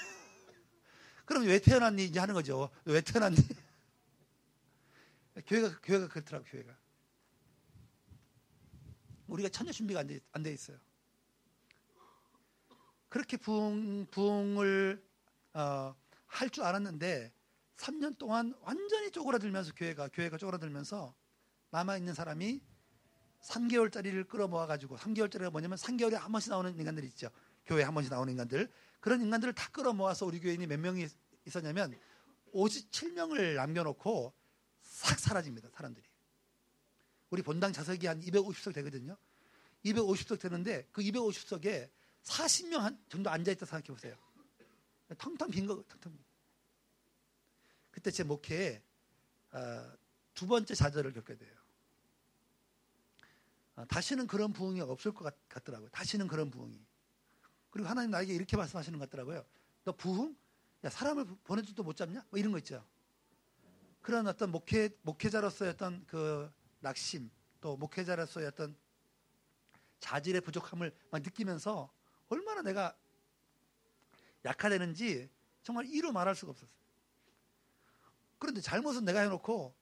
그럼 왜 태어났니? 이제 하는 거죠. 왜 태어났니? 교회가, 교회가 그렇더라고, 교회가. 우리가 천녀 준비가 안 돼, 안 돼 있어요. 그렇게 부흥, 부흥을, 어, 할 줄 알았는데, 3년 동안 완전히 쪼그라들면서 교회가, 교회가 쪼그라들면서 남아 있는 사람이 3개월짜리를 끌어모아 가지고, 3개월짜리가 뭐냐면 3개월에 한 번씩 나오는 인간들 있죠. 교회에 한 번씩 나오는 인간들. 그런 인간들을 다 끌어모아서 우리 교인이 몇 명이 있었냐면 57명을 남겨놓고 싹 사라집니다. 사람들이. 우리 본당 좌석이 한 250석 되거든요. 250석 되는데 그 250석에 40명 정도 앉아있다 생각해 보세요. 텅텅 빈 거, 텅텅. 그때 제 목회에 어, 두 번째 좌절을 겪게 돼요. 어, 다시는 그런 부흥이 없을 것 같, 더라고요 다시는 그런 부흥이. 그리고 하나님 나에게 이렇게 말씀하시는 것 같더라고요. 너 부흥? 야, 사람을 보내줘도 못 잡냐? 뭐 이런 거 있죠. 그런 어떤 목회, 목회자로서의 어떤 그 낙심, 또 목회자로서의 어떤 자질의 부족함을 막 느끼면서 얼마나 내가 약화되는지 정말 이루 말할 수가 없었어요. 그런데 잘못은 내가 해놓고,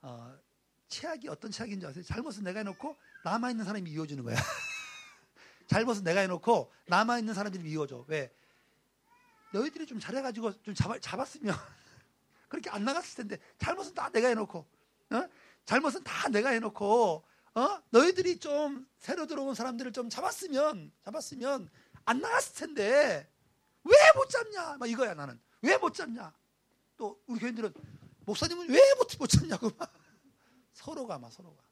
어, 최악이 어떤 최악인지 아세요? 잘못은 내가 해놓고 남아있는 사람이 이어주는 거야. 잘못은 내가 해놓고 남아 있는 사람들이 미워져. 왜? 너희들이 좀 잘해가지고 좀 잡아, 잡았으면 그렇게 안 나갔을 텐데 잘못은 다 내가 해놓고 어? 잘못은 다 내가 해놓고 어? 너희들이 좀 새로 들어온 사람들을 좀 잡았으면 잡았으면 안 나갔을 텐데 왜 못 잡냐? 막 이거야 나는 왜 못 잡냐? 또 우리 교인들은 목사님은 왜못 못 잡냐고 막 서로가 막 서로가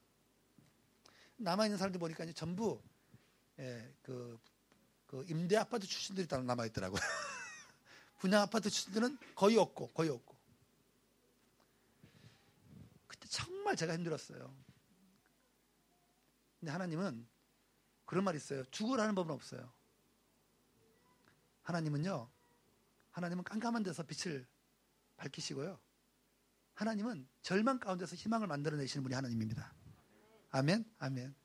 남아 있는 사람들 보니까 이제 전부 예, 그, 그 임대 아파트 출신들이 다 남아 있더라고요. 분양 아파트 출신들은 거의 없고 거의 없고. 그때 정말 제가 힘들었어요. 근데 하나님은 그런 말이 있어요. 죽으라는 법은 없어요. 하나님은요. 하나님은 깜깜한 데서 빛을 밝히시고요. 하나님은 절망 가운데서 희망을 만들어내시는 분이 하나님입니다. 아멘, 아멘.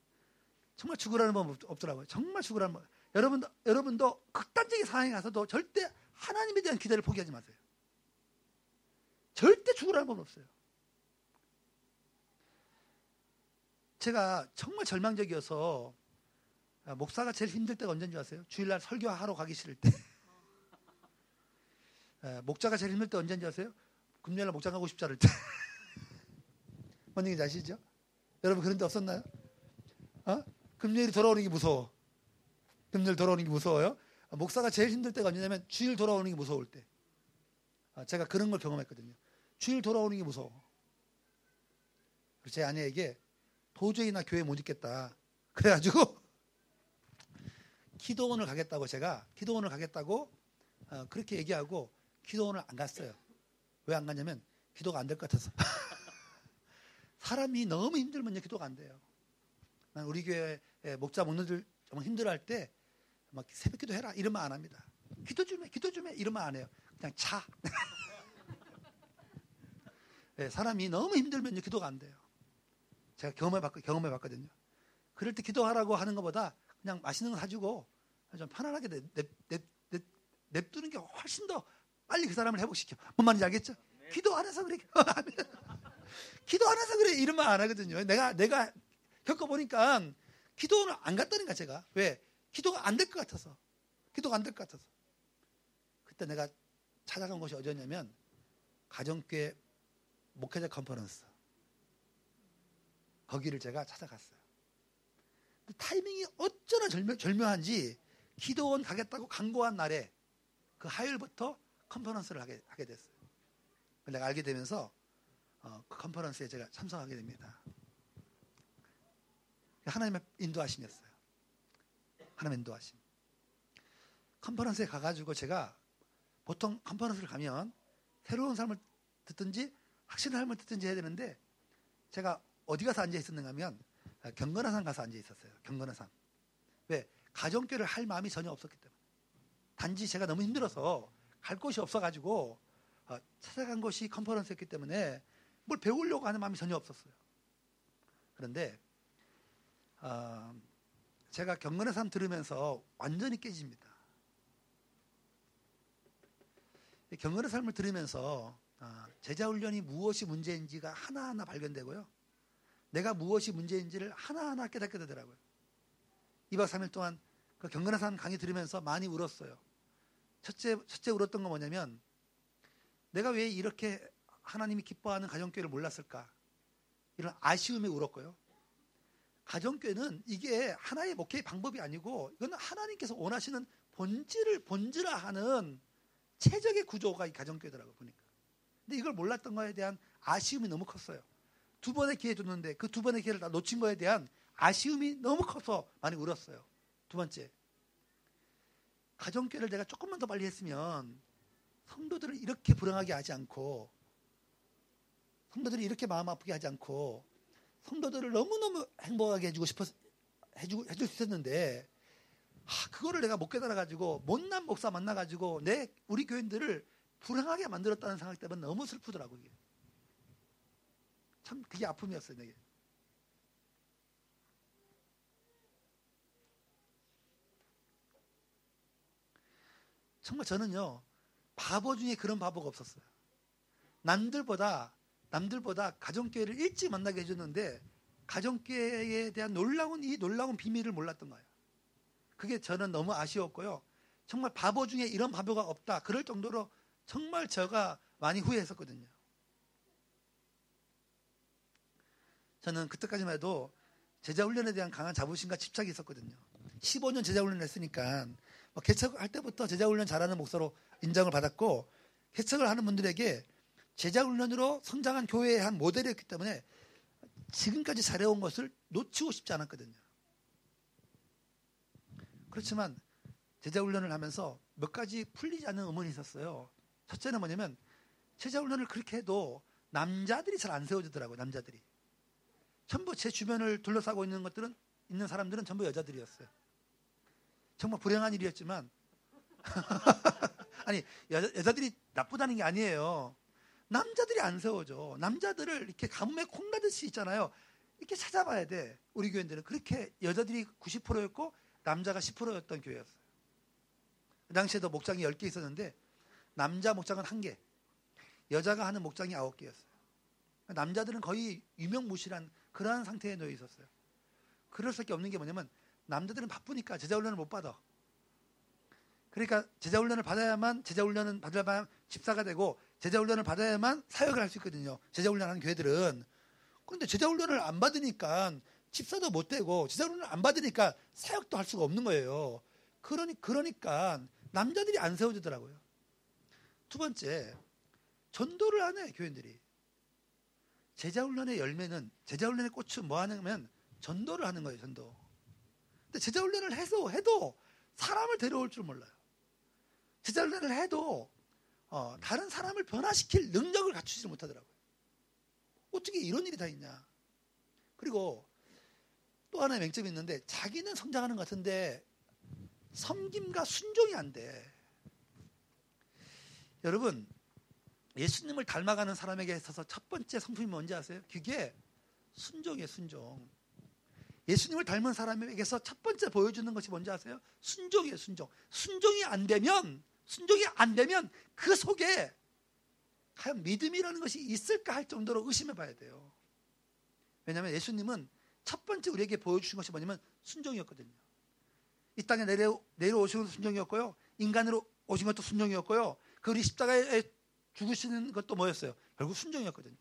정말 죽으라는 법 없더라고요. 정말 죽으라는 법. 여러분도, 여러분도 극단적인 상황에 가서도 절대 하나님에 대한 기대를 포기하지 마세요. 절대 죽으라는 법 없어요. 제가 정말 절망적이어서 아, 목사가 제일 힘들 때가 언제인지 아세요? 주일날 설교하러 가기 싫을 때. 아, 목자가 제일 힘들 때 언제인지 아세요? 금요일날 목장 가고 싶지 않을 때. 뭔 얘기인지 아시죠? 여러분 그런 데 없었나요? 어? 금요일이 돌아오는 게 무서워. 금요일 돌아오는 게 무서워요? 아, 목사가 제일 힘들 때가 언제냐면 주일 돌아오는 게 무서울 때. 아, 제가 그런 걸 경험했거든요. 주일 돌아오는 게 무서워. 제 아내에게 도저히 나 교회 못 있겠다. 그래가지고 기도원을 가겠다고 제가 기도원을 가겠다고 어, 그렇게 얘기하고 기도원을 안 갔어요. 왜 안 갔냐면 기도가 안 될 것 같아서. 사람이 너무 힘들면 기도가 안 돼요. 우리 교회 목자 정말 힘들어할 때 막 새벽 기도 해라 이러면 안 합니다. 기도 좀 해, 기도 좀 해 이러면 안 해요. 그냥 자. 네, 사람이 너무 힘들면 기도가 안 돼요. 제가 경험해 봤 경험해 봤거든요. 그럴 때 기도하라고 하는 것보다 그냥 맛있는 거 사주고 좀 편안하게 냅, 냅, 냅, 냅두는 게 훨씬 더 빨리 그 사람을 회복시켜. 뭔 말인지 알겠죠? 네. 기도 안 해서 그래. 기도 안 해서 그래. 이러면 안 하거든요. 내가, 내가 겪어보니까 기도는 안 갔다니까, 제가. 왜? 기도가 안 될 것 같아서. 기도가 안 될 것 같아서. 그때 내가 찾아간 곳이 어디였냐면, 가정교회 목회자 컨퍼런스. 거기를 제가 찾아갔어요. 타이밍이 어쩌나 절묘, 절묘한지 기도원 가겠다고 강구한 날에 그 하율부터 컨퍼런스를 하게, 하게 됐어요. 내가 알게 되면서 어, 그 컨퍼런스에 제가 참석하게 됩니다. 하나님의 인도하심이었어요. 하나님의 인도하심. 컨퍼런스에 가가지고 제가 보통 컨퍼런스를 가면 새로운 삶을 듣든지 확실한 삶을 듣든지 해야 되는데 제가 어디 가서 앉아 있었는가 하면 아, 경건화산 가서 앉아 있었어요. 경건화산. 왜? 가정교를 할 마음이 전혀 없었기 때문에. 단지 제가 너무 힘들어서 갈 곳이 없어가지고 어, 찾아간 곳이 컨퍼런스였기 때문에 뭘 배우려고 하는 마음이 전혀 없었어요. 그런데 어, 제가 경건의 삶 들으면서 완전히 깨집니다. 경건의 삶을 들으면서 어, 제자 훈련이 무엇이 문제인지가 하나하나 발견되고요. 내가 무엇이 문제인지를 하나하나 깨닫게 되더라고요. 2박 3일 동안 그 경건의 삶 강의 들으면서 많이 울었어요. 첫째, 첫째 울었던 건 뭐냐면 내가 왜 이렇게 하나님이 기뻐하는 가정교회를 몰랐을까? 이런 아쉬움에 울었고요. 가정교회는 이게 하나의 목회의 방법이 아니고 이거는 하나님께서 원하시는 본질을 본질화 하는 최적의 구조가 이 가정교회더라고 보니까. 근데 이걸 몰랐던 거에 대한 아쉬움이 너무 컸어요. 두 번의 기회 줬는데 그 두 번의 기회를 다 놓친 거에 대한 아쉬움이 너무 커서 많이 울었어요. 두 번째. 가정교회를 내가 조금만 더 빨리 했으면 성도들을 이렇게 불행하게 하지 않고 성도들이 이렇게 마음 아프게 하지 않고 성도들을 너무너무 행복하게 해주고 싶어 해주고 해줄 수 있었는데 아, 그거를 내가 못 깨달아 가지고 못난 목사 만나 가지고 내 우리 교인들을 불행하게 만들었다는 생각 때문에 너무 슬프더라고요. 이게. 참 그게 아픔이었어요, 내게. 정말 저는요 바보 중에 그런 바보가 없었어요. 남들보다 남들보다 가정교회를 일찍 만나게 해줬는데 가정교회에 대한 놀라운 이 놀라운 비밀을 몰랐던 거예요. 그게 저는 너무 아쉬웠고요. 정말 바보 중에 이런 바보가 없다. 그럴 정도로 정말 제가 많이 후회했었거든요. 저는 그때까지만 해도 제자 훈련에 대한 강한 자부심과 집착이 있었거든요. 15년 제자 훈련을 했으니까 뭐 개척할 때부터 제자 훈련 잘하는 목사로 인정을 받았고 개척을 하는 분들에게 제자 훈련으로 성장한 교회의 한 모델이었기 때문에 지금까지 잘해온 것을 놓치고 싶지 않았거든요. 그렇지만 제자 훈련을 하면서 몇 가지 풀리지 않는 의문이 있었어요. 첫째는 뭐냐면 제자 훈련을 그렇게 해도 남자들이 잘 안 세워지더라고요. 남자들이. 전부 제 주변을 둘러싸고 있는 것들은 있는 사람들은 전부 여자들이었어요. 정말 불행한 일이었지만 아니 여자, 여자들이 나쁘다는 게 아니에요. 남자들이 안 세워져. 남자들을 이렇게 가뭄에 콩나듯이 있잖아요. 이렇게 찾아봐야 돼. 우리 교회들은 그렇게 여자들이 90%였고 남자가 10%였던 교회였어요. 그 당시에도 목장이 10개 있었는데 남자 목장은 1개, 여자가 하는 목장이 9개였어요. 남자들은 거의 유명무실한 그러한 상태에 놓여 있었어요. 그럴 수밖에 없는 게 뭐냐면 남자들은 바쁘니까 제자 훈련을 못 받아. 그러니까 제자 훈련을 받아야만 제자 훈련은 받아야만 집사가 되고 제자 훈련을 받아야만 사역을 할 수 있거든요. 제자 훈련하는 교회들은. 그런데 제자 훈련을 안 받으니까 집사도 못 되고 제자 훈련을 안 받으니까 사역도 할 수가 없는 거예요. 그러니 그러니까 남자들이 안 세워지더라고요. 두 번째 전도를 하네 교인들이. 제자 훈련의 열매는 제자 훈련의 꽃은 뭐 하냐면 전도를 하는 거예요. 전도. 근데 제자 훈련을 해서 해도 사람을 데려올 줄 몰라요. 제자 훈련을 해도 어, 다른 사람을 변화시킬 능력을 갖추지 못하더라고요. 어떻게 이런 일이 다 있냐. 그리고 또 하나의 맹점이 있는데 자기는 성장하는 것 같은데 섬김과 순종이 안 돼. 여러분 예수님을 닮아가는 사람에게 있어서 첫 번째 성품이 뭔지 아세요? 그게 순종이에요, 순종. 예수님을 닮은 사람에게서 첫 번째 보여주는 것이 뭔지 아세요? 순종이에요, 순종. 순종이 안 되면 순종이 안 되면 그 속에 과연 믿음이라는 것이 있을까 할 정도로 의심해 봐야 돼요. 왜냐하면 예수님은 첫 번째 우리에게 보여주신 것이 뭐냐면 순종이었거든요. 이 땅에 내려, 내려오신 것도 순종이었고요. 인간으로 오신 것도 순종이었고요. 그 우리 십자가에 죽으시는 것도 뭐였어요? 결국 순종이었거든요.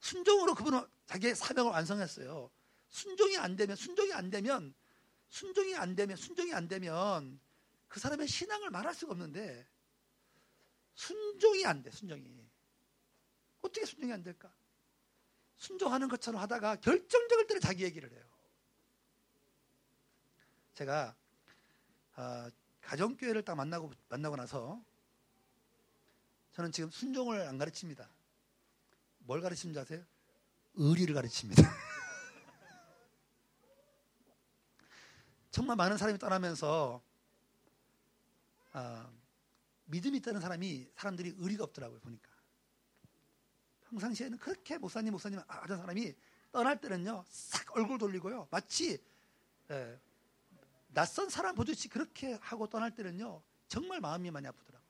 순종으로 그분은 자기의 사명을 완성했어요. 순종이 안 되면, 순종이 안 되면, 순종이 안 되면, 순종이 안 되면 그 사람의 신앙을 말할 수가 없는데 순종이 안 돼, 순종이. 어떻게 순종이 안 될까? 순종하는 것처럼 하다가 결정적일 때는 자기 얘기를 해요. 제가 어, 가정교회를 딱 만나고 만나고 나서 저는 지금 순종을 안 가르칩니다. 뭘 가르치는지 아세요? 의리를 가르칩니다. 정말 많은 사람이 떠나면서 어, 믿음이 있다는 사람이 사람들이 의리가 없더라고요 보니까 평상시에는 그렇게 목사님 목사님 하던 사람이 떠날 때는요 싹 얼굴 돌리고요 마치 예, 낯선 사람 보듯이 그렇게 하고 떠날 때는요 정말 마음이 많이 아프더라고요.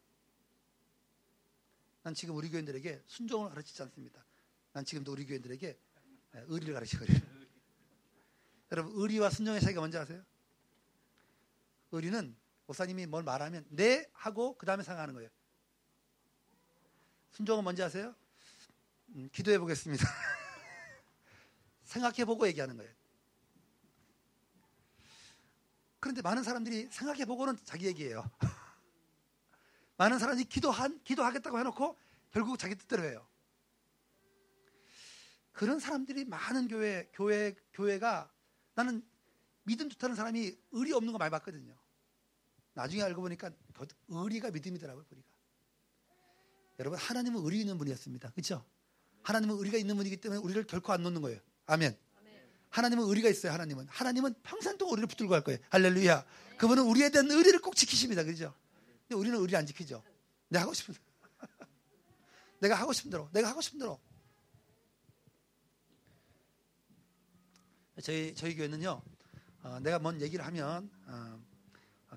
난 지금 우리 교인들에게 순종을 가르치지 않습니다. 난 지금도 우리 교인들에게 예, 의리를 가르치거든요. 여러분 의리와 순종의 차이가 뭔지 아세요? 의리는 목사님이 뭘 말하면 네 하고 그 다음에 생각하는 거예요. 순종은 뭔지 아세요? 음, 기도해 보겠습니다. 생각해 보고 얘기하는 거예요. 그런데 많은 사람들이 생각해 보고는 자기 얘기예요. 많은 사람이 기도한 기도하겠다고 해놓고 결국 자기 뜻대로 해요. 그런 사람들이 많은 교회 교회 교회가 나는 믿음 좋다는 사람이 의리 없는 거 많이 봤거든요. 나중에 알고 보니까 의리가 믿음이더라고요, 의리가. 여러분, 하나님은 의리 있는 분이었습니다. 그렇죠? 하나님은 의리가 있는 분이기 때문에 우리를 결코 안 놓는 거예요. 아멘. 하나님은 의리가 있어요, 하나님은. 하나님은 평생 동안 우리를 붙들고 갈 거예요. 할렐루야. 그분은 우리에 대한 의리를 꼭 지키십니다. 그죠? 근데 우리는 의리 안 지키죠. 내가 하고 싶은. 내가 하고 싶은 대로. 내가 하고 싶은 대로. 저희, 저희 교회는요, 어, 내가 뭔 얘기를 하면, 어, 어,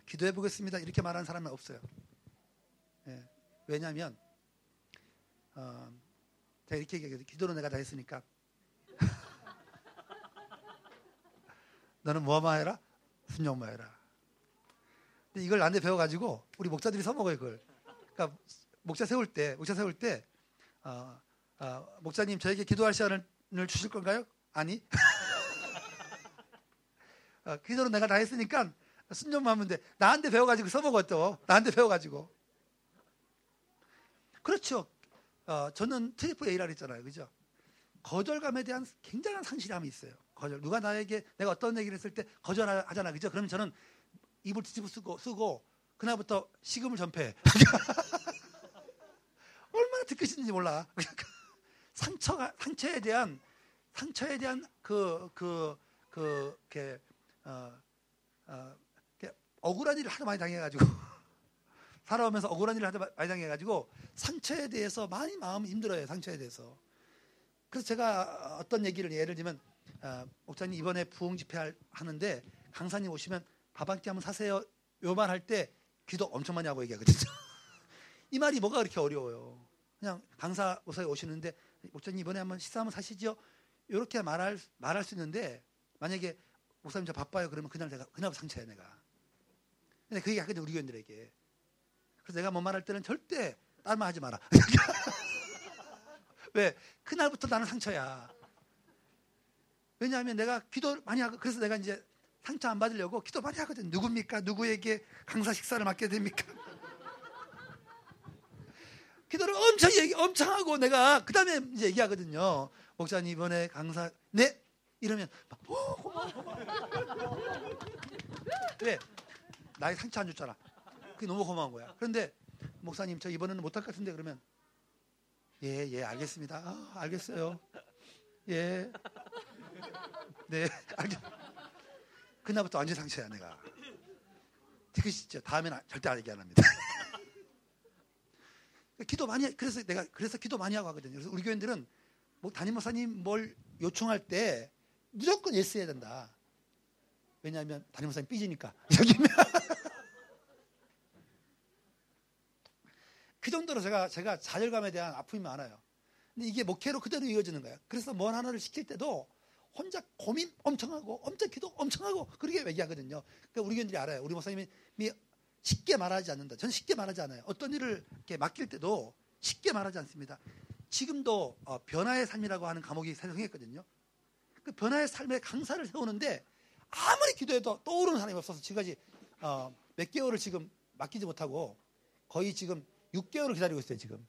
기도해 보겠습니다. 이렇게 말하는 사람은 없어요. 예, 왜냐하면 어, 제가 이렇게 얘기해요. 기도는 내가 다 했으니까 너는 뭐만 해라? 순종만 해라. 근데 이걸 나한테 배워가지고 우리 목자들이 써먹어요 그걸. 그러니까 목자 세울 때 목자 세울 때 어, 어, 목자님 저에게 기도할 시간을 주실 건가요? 아니. 어, 기도는 내가 다 했으니까 순종만 하면 돼. 나한테 배워가지고 써먹었죠. 나한테 배워가지고. 그렇죠. 어, 저는 triple A라 그랬잖아요. 그죠? 거절감에 대한 굉장한 상실함이 있어요. 거절. 누가 나에게 내가 어떤 얘기를 했을 때 거절하잖아. 그죠? 그러면 저는 이불 뒤집어 쓰고, 쓰고, 그날부터 식음을 전폐해. 얼마나 듣기 싫은지 몰라. 상처가, 상처에 대한, 상처에 대한 그, 그, 그, 이렇게, 어, 어, 억울한 일을 하도 많이 당해가지고 살아오면서 억울한 일을 하도 많이 당해가지고 상처에 대해서 많이 마음이 힘들어요. 상처에 대해서. 그래서 제가 어떤 얘기를 예를 들면 어, 목사님 이번에 부흥 집회 하는데 강사님 오시면 밥 한 끼 한번 사세요. 요만 할 때 기도 엄청 많이 하고 얘기하거든요. 이 말이 뭐가 그렇게 어려워요. 그냥 강사 오사에 오시는데 목사님 이번에 한번 식사 한번 사시죠. 이렇게 말할 말할 수 있는데 만약에 목사님 저 바빠요 그러면 그날 내가 그날 상처야 내가. 근데 그 얘기 하거든 우리 교인들에게. 그래서 내가 뭐 말할 때는 절대 딸만 하지 마라. 왜? 그날부터 나는 상처야. 왜냐하면 내가 기도 많이 하고 그래서 내가 이제 상처 안 받으려고 기도 많이 하거든. 누굽니까? 누구에게 강사 식사를 맡게 됩니까? 기도를 엄청 얘기, 엄청 하고 내가 그 다음에 이제 얘기하거든요. 목사님 이번에 강사 네 이러면 막, 오, 고마워, 고마워. 왜? 나에 상처 안 줬잖아. 그게 너무 고마운 거야. 그런데 목사님 저 이번에는 못할 것 같은데 그러면 예, 예, 알겠습니다. 아, 알겠어요. 예. 네, 알겠. 그날부터 완전 상처야 내가. 싫죠. 다음에는 절대 얘기 안 합니다. 기도 많이 그래서 내가 그래서 기도 많이 하고 하거든요. 그래서 우리 교인들은 뭐 담임 목사님 뭘 요청할 때 무조건 yes 해야 된다. 왜냐하면 담임 목사님 삐지니까 여기면 그 정도로 제가 제가 좌절감에 대한 아픔이 많아요. 근데 이게 목회로 그대로 이어지는 거예요. 그래서 뭔 하나를 시킬 때도 혼자 고민 엄청 하고 엄청 기도 엄청 하고 그렇게 얘기하거든요. 그러니까 우리 교인들이 알아요. 우리 목사님이 쉽게 말하지 않는다. 저는 쉽게 말하지 않아요. 어떤 일을 이렇게 맡길 때도 쉽게 말하지 않습니다. 지금도 어, 변화의 삶이라고 하는 과목이 생성했거든요. 그 변화의 삶의 강사를 세우는데 아무리 기도해도 떠오르는 사람이 없어서 지금까지 어, 몇 개월을 지금 맡기지 못하고 거의 지금 6개월을 기다리고 있어요 지금.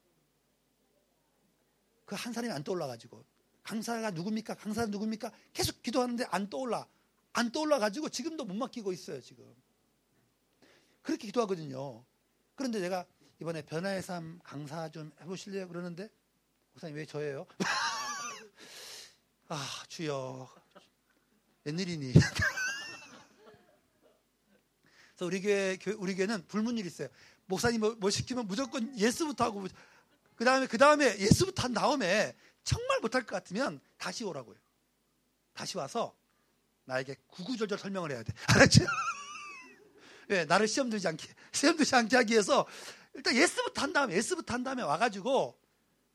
그 한 사람이 안 떠올라가지고 강사가 누굽니까? 강사가 누굽니까? 계속 기도하는데 안 떠올라. 안 떠올라 가지고 지금도 못 맡기고 있어요 지금. 그렇게 기도하거든요. 그런데 제가 이번에 변화의 삶 강사 좀 해보실래요? 그러는데 목사님 왜 저예요? 아, 주여. 웬일이니? 그래서 우리 교회, 우리 교회는 불문율이 있어요. 목사님 뭐, 뭐 시키면 무조건 예스부터 하고, 그 다음에, 그 다음에 예스부터 한 다음에 정말 못할 것 같으면 다시 오라고요. 다시 와서 나에게 구구절절 설명을 해야 돼. 알았죠? 왜? 나를 시험 들지 않게, 시험 들지 않게 하기 위해서 일단 yes부터 한 다음에, yes부터 한 다음에 와가지고,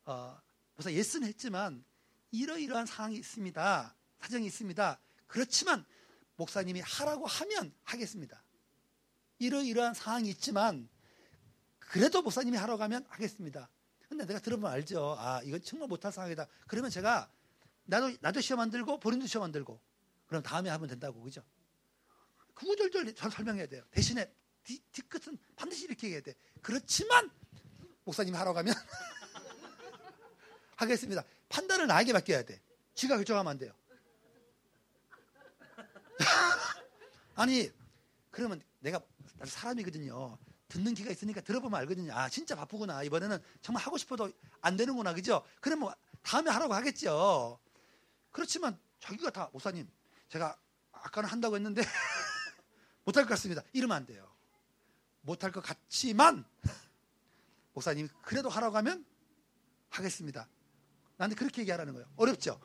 어, 그래서 yes는 했지만 이러이러한 상황이 있습니다. 사정이 있습니다. 그렇지만 목사님이 하라고 하면 하겠습니다. 이러이러한 상황이 있지만 그래도 목사님이 하라고 하면 하겠습니다. 근데 내가 들어보면 알죠. 아, 이건 정말 못할 상황이다. 그러면 제가 나도 나도 시험 안 들고 본인도 시험 안 들고 그럼 다음에 하면 된다고 그죠? 구구절절 설명해야 돼요. 대신에 뒤, 뒤끝은 반드시 이렇게 해야 돼. 그렇지만 목사님이 하라고 하면 하겠습니다. 판단을 나에게 맡겨야 돼. 쥐가 결정하면 안 돼요. 아니 그러면 내가 사람이거든요. 듣는 기가 있으니까 들어보면 알거든요. 아 진짜 바쁘구나. 이번에는 정말 하고 싶어도 안 되는구나. 그죠? 그러면 뭐 다음에 하라고 하겠죠. 그렇지만 자기가 다 목사님 제가 아까는 한다고 했는데 못할 것 같습니다. 이러면 안 돼요. 못할 것 같지만 목사님이 그래도 하라고 하면 하겠습니다. 나한테 그렇게 얘기하라는 거예요. 어렵죠?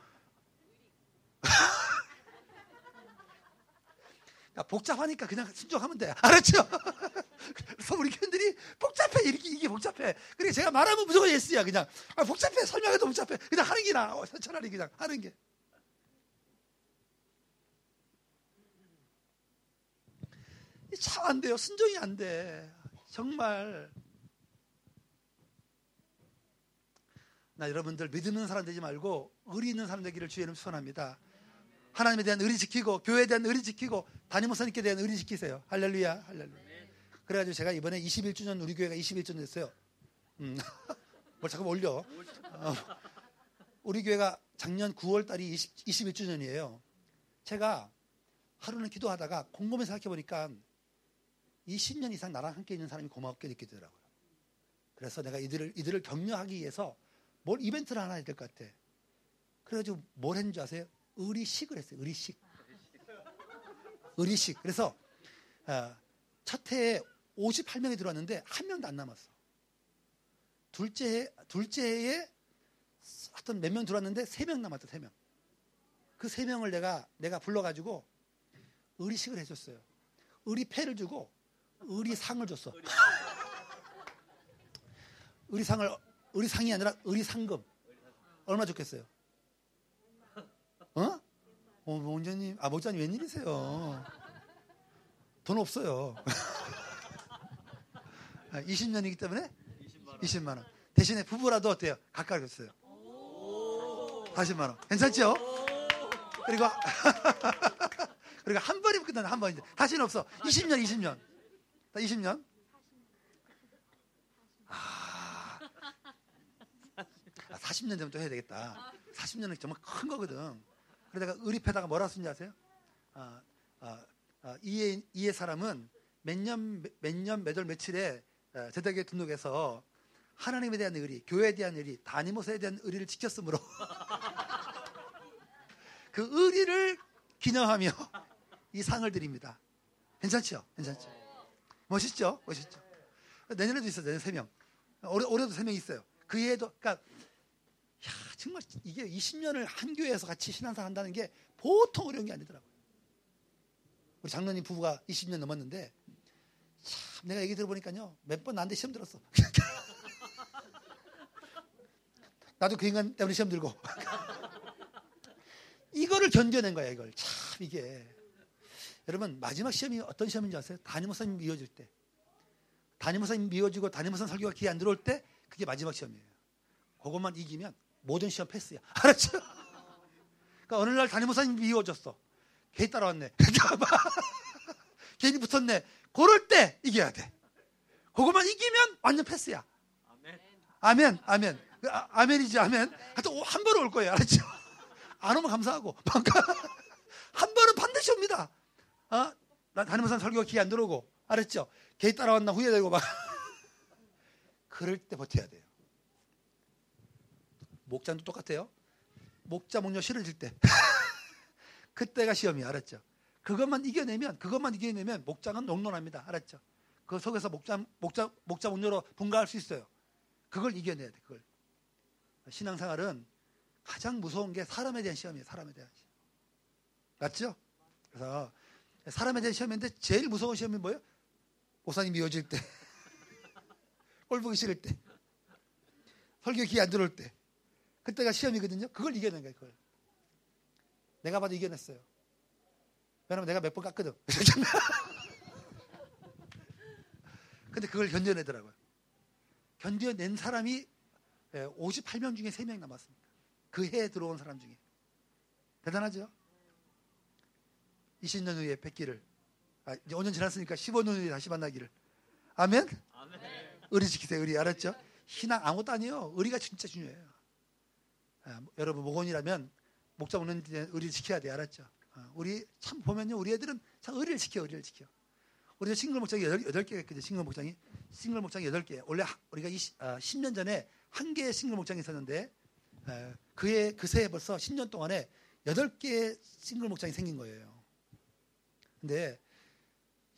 복잡하니까 그냥 순종하면 돼. 알았죠? 그래서 우리 교인들이 복잡해. 이렇게, 이게 복잡해. 그래, 제가 말하면 무조건 예스야, 그냥. 아, 복잡해. 설명해도 복잡해. 그냥 하는 게 나아. 차라리 그냥 하는 게. 참 안 돼요. 순종이 안 돼. 정말. 나 여러분들 믿는 사람 되지 말고 의리 있는 사람 되기를 주의 이름 축원합니다. 하나님에 대한 의리 지키고 교회에 대한 의리 지키고 담임 목사님께 대한 의리 지키세요. 할렐루야, 할렐루야. 그래가지고 제가 이번에 21주년 우리 교회가 21주년 됐어요. 음. 뭘 자꾸 올려. 어. 우리 교회가 작년 9월 달이 20, 21주년이에요. 제가 하루는 기도하다가 곰곰이 생각해 보니까 20년 이상 나랑 함께 있는 사람이 고맙게 느끼더라고요. 그래서 내가 이들을 이들을 격려하기 위해서 뭘 이벤트를 하나 해야 될 것 같아. 그래가지고 뭘 했는지 아세요? 의리식을 했어요. 의리식. 의리식. 그래서 어, 첫 해에 58명이 들어왔는데 한 명도 안 남았어. 둘째 해, 둘째 해에 하여튼 몇 명 들어왔는데 세 명 남았다. 세 명. 그 세 명을 내가 내가 불러가지고 의리식을 해줬어요. 의리패를 주고 의리상을 줬어. 의리상을 의리상이 아니라 의리상금. 얼마 줬겠어요? 어? 어, 목자님, 아, 목자님 웬일이세요? 돈 없어요. 20년이기 아, 때문에 20만 원. 대신에 부부라도 어때요? 가까이 줬어요. 40만 원. 괜찮죠? 그리고 그리고 한 번이면 끝나는 한 번인데 다시는 없어. 20년, 20년. 20년. 아, 40년 되면 또 해야 되겠다. 40년은 정말 큰 거거든. 그러다가 의리패다가 뭐라 쓰는지 아세요? 아, 아, 아, 이에, 이에 사람은 몇 년, 몇 년, 몇 월, 며칠에 제대교에 등록해서 하나님에 대한 의리, 교회에 대한 의리, 다니모스에 대한 의리를 지켰으므로 그 의리를 기념하며 이 상을 드립니다. 괜찮죠? 괜찮죠? 멋있죠? 멋있죠? 내년에도 있어요. 내년 3명. 올해, 올해도 3명 있어요. 그 해에도, 그러니까 야, 정말 이게 20년을 한 교회에서 같이 신앙생활 한다는 게 보통 어려운 게 아니더라고요. 우리 장로님 부부가 20년 넘었는데 참 내가 얘기 들어보니까요. 몇 번 나한테 시험 들었어. 나도 그 인간 때문에 시험 들고. 이거를 견뎌낸 거야, 이걸. 참 이게. 여러분 마지막 시험이 어떤 시험인지 아세요? 담임 목사님 미워질 때. 담임 목사님 미워지고 담임 목사님 설교가 귀에 안 들어올 때 그게 마지막 시험이에요. 그것만 이기면 모든 시험 패스야. 알았죠? 그러니까 어느 날 담임목사님 미워졌어. 괜히 따라왔네. 괜히 붙었네. 그럴 때 이겨야 돼. 그것만 이기면 완전 패스야. 아멘. 아멘. 아, 아멘이지, 아멘. 하여튼 한 번은 올 거예요. 알았죠? 안 오면 감사하고. 한 번은 반드시 옵니다. 어? 나 담임목사님 설교가 귀에 안 들어오고. 알았죠? 괜히 따라왔나 후회되고 막. 그럴 때 버텨야 돼요. 목장도 똑같아요. 목자 목녀 싫어질 때 그때가 시험이 알았죠. 그것만 이겨내면 그것만 이겨내면 목장은 롱런합니다. 알았죠? 그 속에서 목자 목자 목자 목녀로 분가할 수 있어요. 그걸 이겨내야 돼. 그걸 신앙생활은 가장 무서운 게 사람에 대한 시험이에요. 사람에 대한 시험. 맞죠? 그래서 사람에 대한 시험인데 제일 무서운 시험이 뭐예요? 목사님 미워질 때, 꼴 보기 싫을 때, 설교 기회 안 들어올 때, 그때가 시험이거든요. 그걸 이겨낸 거예요. 그걸. 내가 봐도 이겨냈어요. 왜냐면 내가 몇 번 깠거든. 근데 그걸 견뎌내더라고요. 견뎌낸 사람이 58명 중에 3명 남았습니다. 그 해에 들어온 사람 중에. 대단하죠? 20년 후에 뵙기를. 아, 이제 5년 지났으니까 15년 후에 다시 만나기를. 아멘? 아멘. 의리 지키세요, 의리. 알았죠? 신앙 아무것도 아니에요. 의리가 진짜 중요해요. 아, 여러분, 목원이라면 목자 먹는 의리를 지켜야 돼. 알았죠? 아, 우리 참 보면요. 우리 애들은 참 의리를 지켜, 의리를 지켜. 우리가 싱글 목장이 8, 개가 있거든요. 싱글 목장이. 싱글 목장이 8개. 원래 우리가 20, 아, 10년 전에 한 개의 싱글 목장이 있었는데 아, 그해 그새에 벌써 10년 동안에 8개의 싱글 목장이 생긴 거예요. 근데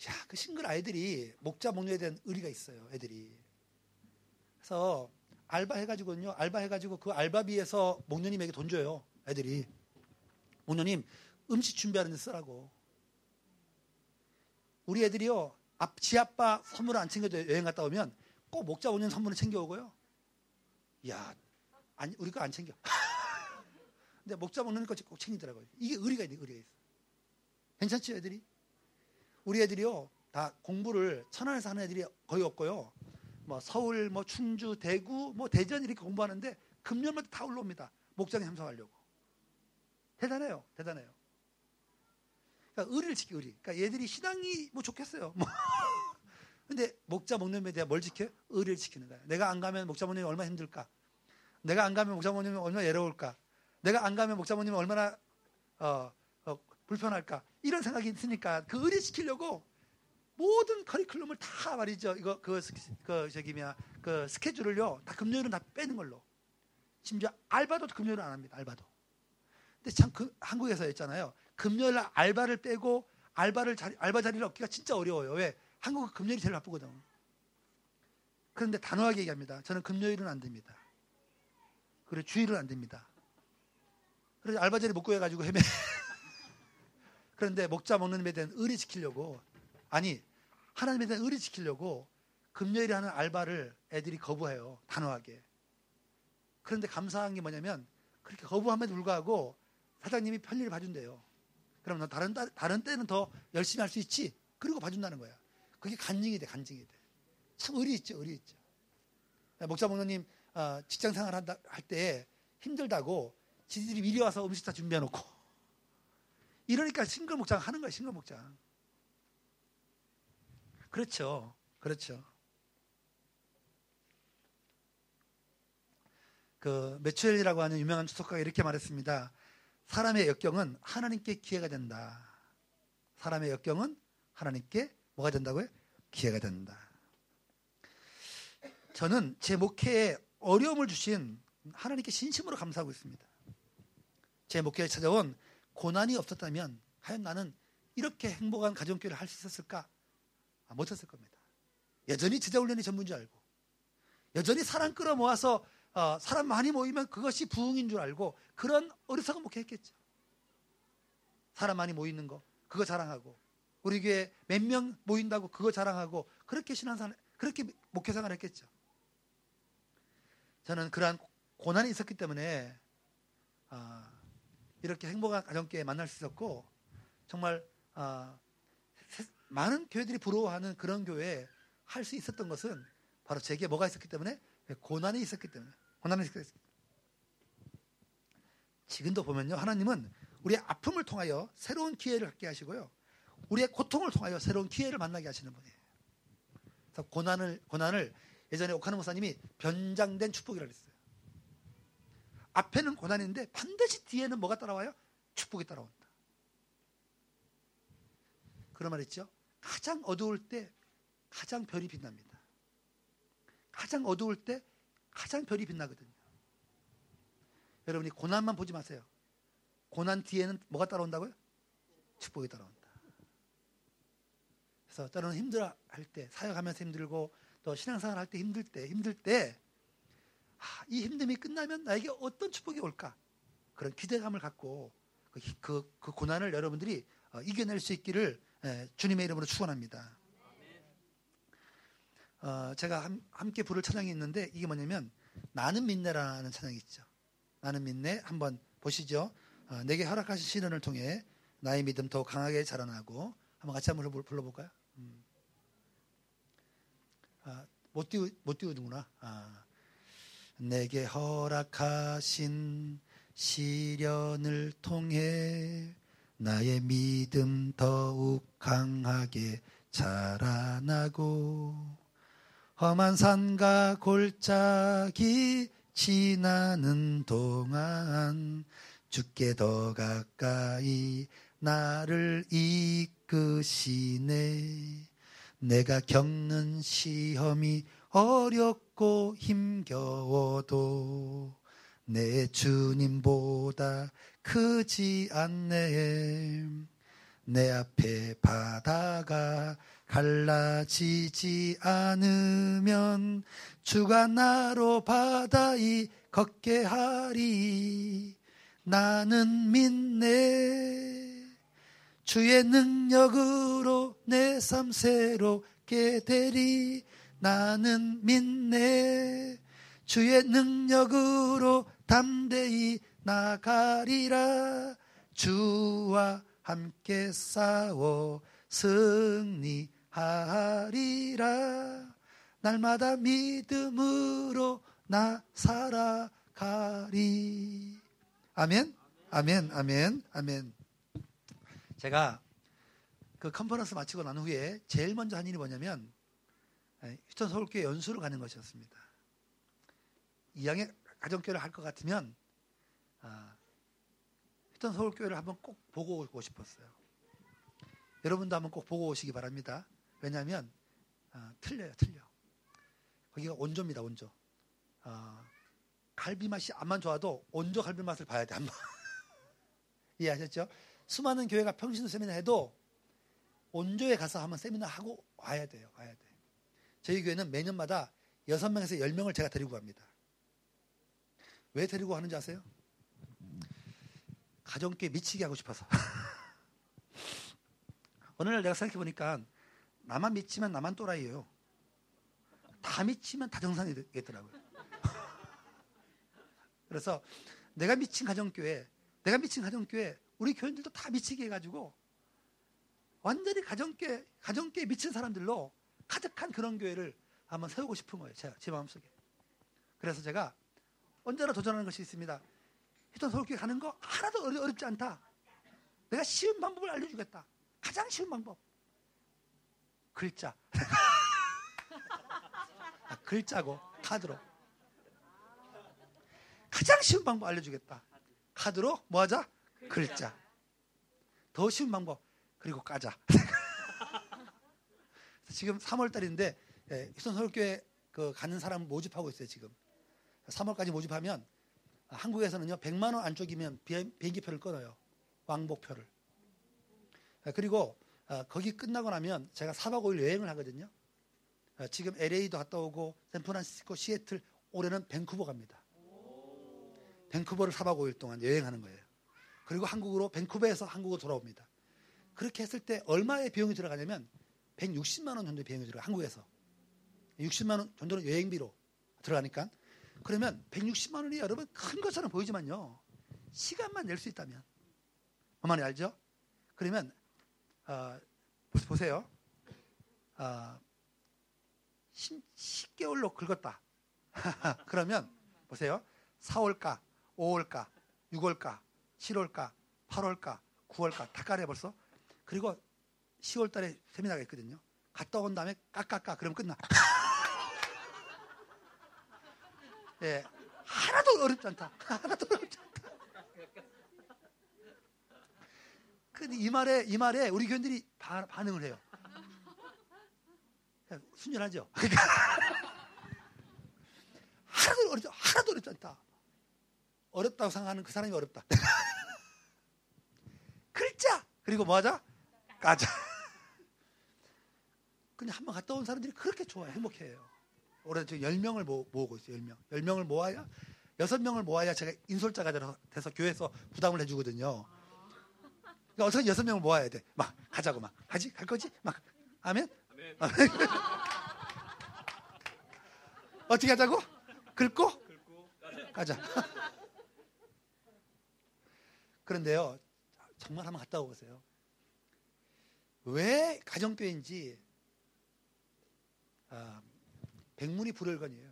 야, 그 싱글 아이들이 목자 목녀에 대한 의리가 있어요. 애들이. 그래서 알바 해가지고요. 알바 해가지고 그 알바비에서 목녀님에게 돈 줘요. 애들이. 목녀님 음식 준비하는 데 쓰라고. 우리 애들이요. 앞, 지 아빠 선물을 안 챙겨도 여행 갔다 오면 꼭 목자 오는 선물을 챙겨오고요. 야, 아니, 우리 거 안 챙겨. 근데 목자 먹는 것까지 꼭 챙기더라고요. 이게 의리가 있네, 의리가 있어. 괜찮죠, 애들이? 우리 애들이요. 다 공부를 천안에서 하는 애들이 거의 없고요. 뭐 서울, 뭐 충주, 대구, 뭐 대전 이렇게 공부하는데 금년마다 다 올라옵니다. 목장에 참석하려고. 대단해요. 대단해요. 그러니까 의리를 지키 의리. 그러니까 얘들이 신앙이 뭐 좋겠어요. 뭐. 근데 목자 목념에 대해 뭘 지켜요? 의리를 지키는 거예요. 내가 안 가면 목자 목념이 얼마나 힘들까? 내가 안 가면 목자 목념이 얼마나 외로울까? 내가 안 가면 목자 목념이 얼마나 어, 어, 불편할까? 이런 생각이 있으니까 그 의리 지키려고 모든 커리큘럼을 다 말이죠. 이거 그, 그 저기 뭐야 그 스케줄을요 다 금요일은 다 빼는 걸로. 심지어 알바도 금요일은 안 합니다. 알바도. 근데 참 그, 한국에서 했잖아요. 금요일 날 알바를 빼고 알바를 자리, 알바 자리를 얻기가 진짜 어려워요. 왜? 한국은 금요일이 제일 바쁘거든. 그런데 단호하게 얘기합니다. 저는 금요일은 안 됩니다. 그리고 주일은 안 됩니다. 그래서 알바 자리 못 구해가지고 헤매. 그런데 목자 먹는 데 대한 의리 지키려고 아니 하나님에 대한 의리 지키려고 금요일에 하는 알바를 애들이 거부해요. 단호하게. 그런데 감사한 게 뭐냐면 그렇게 거부함에도 불구하고 사장님이 편리를 봐준대요. 그러면 다른, 다른 때는 더 열심히 할 수 있지. 그리고 봐준다는 거야. 그게 간증이 돼, 간증이 돼. 참 의리 있죠, 의리 있죠. 목사 목사님 어, 직장 생활 한다, 할 때 힘들다고 지들이 미리 와서 음식 다 준비해 놓고. 이러니까 싱글 목장 하는 거야, 싱글 목장. 그렇죠. 그렇죠. 그 매추엘이라고 하는 유명한 주석가가 이렇게 말했습니다. 사람의 역경은 하나님께 기회가 된다. 사람의 역경은 하나님께 뭐가 된다고요? 기회가 된다. 저는 제 목회에 어려움을 주신 하나님께 진심으로 감사하고 있습니다. 제 목회에 찾아온 고난이 없었다면 하연 나는 이렇게 행복한 가정교회를 할 수 있었을까? 아, 못했을 겁니다. 여전히 제자훈련이 전부인 줄 알고 여전히 사람 끌어 모아서 어, 사람 많이 모이면 그것이 부흥인 줄 알고 그런 어리석은 목회했겠죠. 사람 많이 모이는 거 그거 자랑하고 우리 교회 몇 명 모인다고 그거 자랑하고 그렇게 신앙생활 그렇게 목회생활 했겠죠. 저는 그러한 고난이 있었기 때문에 어, 이렇게 행복한 가정교회 만날 수 있었고 정말 어, 많은 교회들이 부러워하는 그런 교회 할 수 있었던 것은 바로 제게 뭐가 있었기 때문에? 고난이 있었기 때문에. 고난이 있었기 때문에. 지금도 보면요 하나님은 우리의 아픔을 통하여 새로운 기회를 갖게 하시고요 우리의 고통을 통하여 새로운 기회를 만나게 하시는 분이에요. 그래서 고난을 고난을 예전에 오카노 목사님이 변장된 축복이라고 했어요. 앞에는 고난인데 반드시 뒤에는 뭐가 따라와요? 축복이 따라온다. 그런 말 있죠 가장 어두울 때 가장 별이 빛납니다 가장 어두울 때 가장 별이 빛나거든요. 여러분이 고난만 보지 마세요. 고난 뒤에는 뭐가 따라온다고요? 축복이 따라온다. 그래서 때로는 힘들어 할 때, 사역하면서 힘들고 또 신앙생활 할 때 힘들 때, 힘들 때, 아, 이 힘듦이 끝나면 나에게 어떤 축복이 올까? 그런 기대감을 갖고 그, 그, 그 고난을 여러분들이 어, 이겨낼 수 있기를 예, 주님의 이름으로 축원합니다. 어, 제가 함, 함께 부를 찬양이 있는데 이게 뭐냐면 나는 믿네라는 찬양이 있죠. 나는 믿네 한번 보시죠. 어, 내게 허락하신 시련을 통해 나의 믿음 더 강하게 자라나고 한번 같이 한번 불러볼까요? 음. 아, 못 띄우 못 띄우는구나. 아. 내게 허락하신 시련을 통해 나의 믿음 더욱 강하게 자라나고 험한 산과 골짜기 지나는 동안 주께 더 가까이 나를 이끄시네. 내가 겪는 시험이 어렵고 힘겨워도 내 주님보다 크지 않네. 내 앞에 바다가 갈라지지 않으면 주가 나로 바다이 걷게 하리. 나는 믿네. 주의 능력으로 내 삶 새롭게 되리. 나는 믿네. 주의 능력으로 담대히 나가리라. 주와 함께 싸워 승리하리라. 날마다 믿음으로 나 살아가리. 아멘. 아멘. 아멘. 아멘. 제가 그 컨퍼런스 마치고 난 후에 제일 먼저 한 일이 뭐냐면 휴턴 서울교회 연수를 가는 것이었습니다. 2학년 가정교회를 할 것 같으면 아, 일단 서울교회를 한번 꼭 보고 오고 싶었어요. 여러분도 한번 꼭 보고 오시기 바랍니다. 왜냐하면 아, 틀려요, 틀려. 거기가 온조입니다, 온조. 아, 갈비 맛이 안만 좋아도 온조 갈비 맛을 봐야 돼, 한번. 이해하셨죠? 수많은 교회가 평신 세미나 해도 온조에 가서 한번 세미나 하고 와야 돼요, 와야 돼. 저희 교회는 매년마다 6명에서 10명을 제가 데리고 갑니다. 왜 데리고 가는지 아세요? 가정교회 미치게 하고 싶어서. 어느 날 내가 생각해 보니까 나만 미치면 나만 또라이예요. 다 미치면 다 정상이 되겠더라고요. 그래서 내가 미친 가정교회, 내가 미친 가정교회, 우리 교인들도 다 미치게 해가지고 완전히 가정교회, 가정교회 미친 사람들로 가득한 그런 교회를 한번 세우고 싶은 거예요. 제가 제 마음속에. 그래서 제가 언제나 도전하는 것이 있습니다. 히톤 서울교회 가는 거 하나도 어렵지 않다. 내가 쉬운 방법을 알려주겠다. 가장 쉬운 방법. 글자. 아, 글자고 카드로. 가장 쉬운 방법 알려주겠다. 카드로 뭐 하자? 글자. 더 쉬운 방법. 그리고 까자. 지금 3월 달인데 예, 희선 서울교회 그 가는 사람 모집하고 있어요 지금. 3월까지 모집하면 한국에서는요 100만 원 안쪽이면 비행기표를 끊어요. 왕복표를. 그리고 어, 거기 끝나고 나면 제가 4박 5일 여행을 하거든요. 어, 지금 LA도 갔다 오고 샌프란시스코 시애틀 올해는 밴쿠버 갑니다. 밴쿠버를 4박 5일 동안 여행하는 거예요. 그리고 한국으로 밴쿠버에서 한국으로 돌아옵니다. 그렇게 했을 때 얼마의 비용이 들어가냐면 160만 원 정도의 비용이 들어가 한국에서. 60만 원 정도는 여행비로 들어가니까 그러면 160만 원이 여러분 큰 것처럼 보이지만요. 시간만 낼 수 있다면. 어머니 알죠? 그러면 어, 보세요. 어, 10, 개월로 긁었다. 그러면 보세요. 4월가, 5월가, 6월가, 7월가, 8월가, 9월가 다 까래 벌써. 그리고 10월 달에 세미나가 있거든요. 갔다 온 다음에 까까까 그러면 끝나. 예. 하나도 어렵지 않다. 하나도 어렵지 않다. 근데 이 말에, 이 말에 우리 교인들이 바, 반응을 해요. 순전하죠? 그러니까 하나도 어렵지, 하나도 어렵지 않다. 어렵다고 생각하는 그 사람이 어렵다. 글자 그리고 뭐하자? 까자. 그냥 한번 갔다 온 사람들이 그렇게 좋아요. 행복해요. 올해 지금 10명을 모, 모으고 있어요. 10명. 10명을 모아야 6명을 모아야 제가 인솔자가 돼서 교회에서 부담을 해 주거든요. 그러니까 어떻게 6명을 모아야 돼. 막 가자고 막. 가지? 갈 거지? 막. 아멘? 아멘. 어떻게 하자고? 긁고? 가자. 그런데요. 정말 한번 갔다 오세요. 왜 가정교회인지 아, 백문이 불여일관이에요.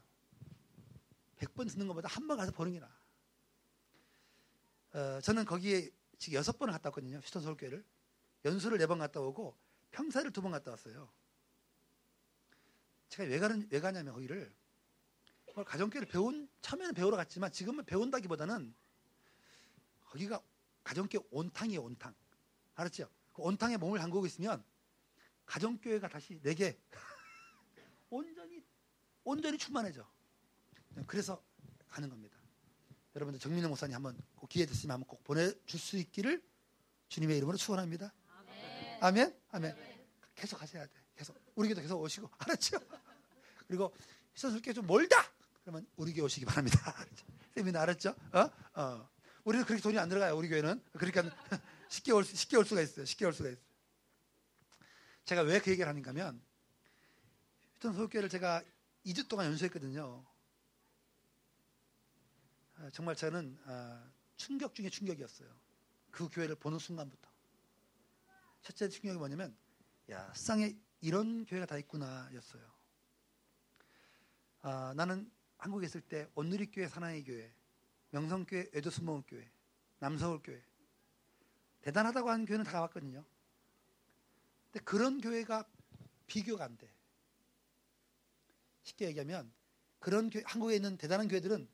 백 번 듣는 것보다 한 번 가서 보는 게 나아. 어, 저는 거기에 지금 여섯 번을 갔다 왔거든요. 휴스턴 서울교회를. 연수를 네 번 갔다 오고 평사를 두 번 갔다 왔어요. 제가 왜, 가는, 왜 가냐면 거기를 가정교회를 배운 처음에는 배우러 갔지만 지금은 배운다기보다는 거기가 가정교회 온탕이에요 온탕 알았죠? 그 온탕에 몸을 담그고 있으면 가정교회가 다시 내게 온전히 온전히 충만해져. 그래서 가는 겁니다. 여러분들 정민호 목사님 한번 꼭 기회 됐으면 한번 꼭 보내줄 수 있기를 주님의 이름으로 축원합니다. 아멘. 아멘. 아멘. 계속 하셔야 돼. 계속 우리 교도 계속 오시고 알았죠? 그리고 시선스럽게 좀 멀다. 그러면 우리 교회 오시기 바랍니다. 세미나 알았죠? 어? 어. 우리는 그렇게 돈이 안 들어가요. 우리 교회는 그러니까 쉽게 올, 쉽게 올 수가 있어요. 쉽게 올 수가 있어요. 제가 왜 그 얘기를 하는가 하면 휴턴 서울교회를 제가 2주 동안 연수했거든요. 아, 정말 저는 아, 충격 중에 충격이었어요. 그 교회를 보는 순간부터. 첫째 충격이 뭐냐면, 야, 세상에 이런 교회가 다 있구나, 였어요. 아, 나는 한국에 있을 때 온누리교회 사나이 교회, 명성교회 에도스모교회, 남서울교회 대단하다고 하는 교회는 다 가봤거든요. 근데 그런 교회가 비교가 안 돼. 쉽게 얘기하면 그런 교회, 한국에 있는 대단한 교회들은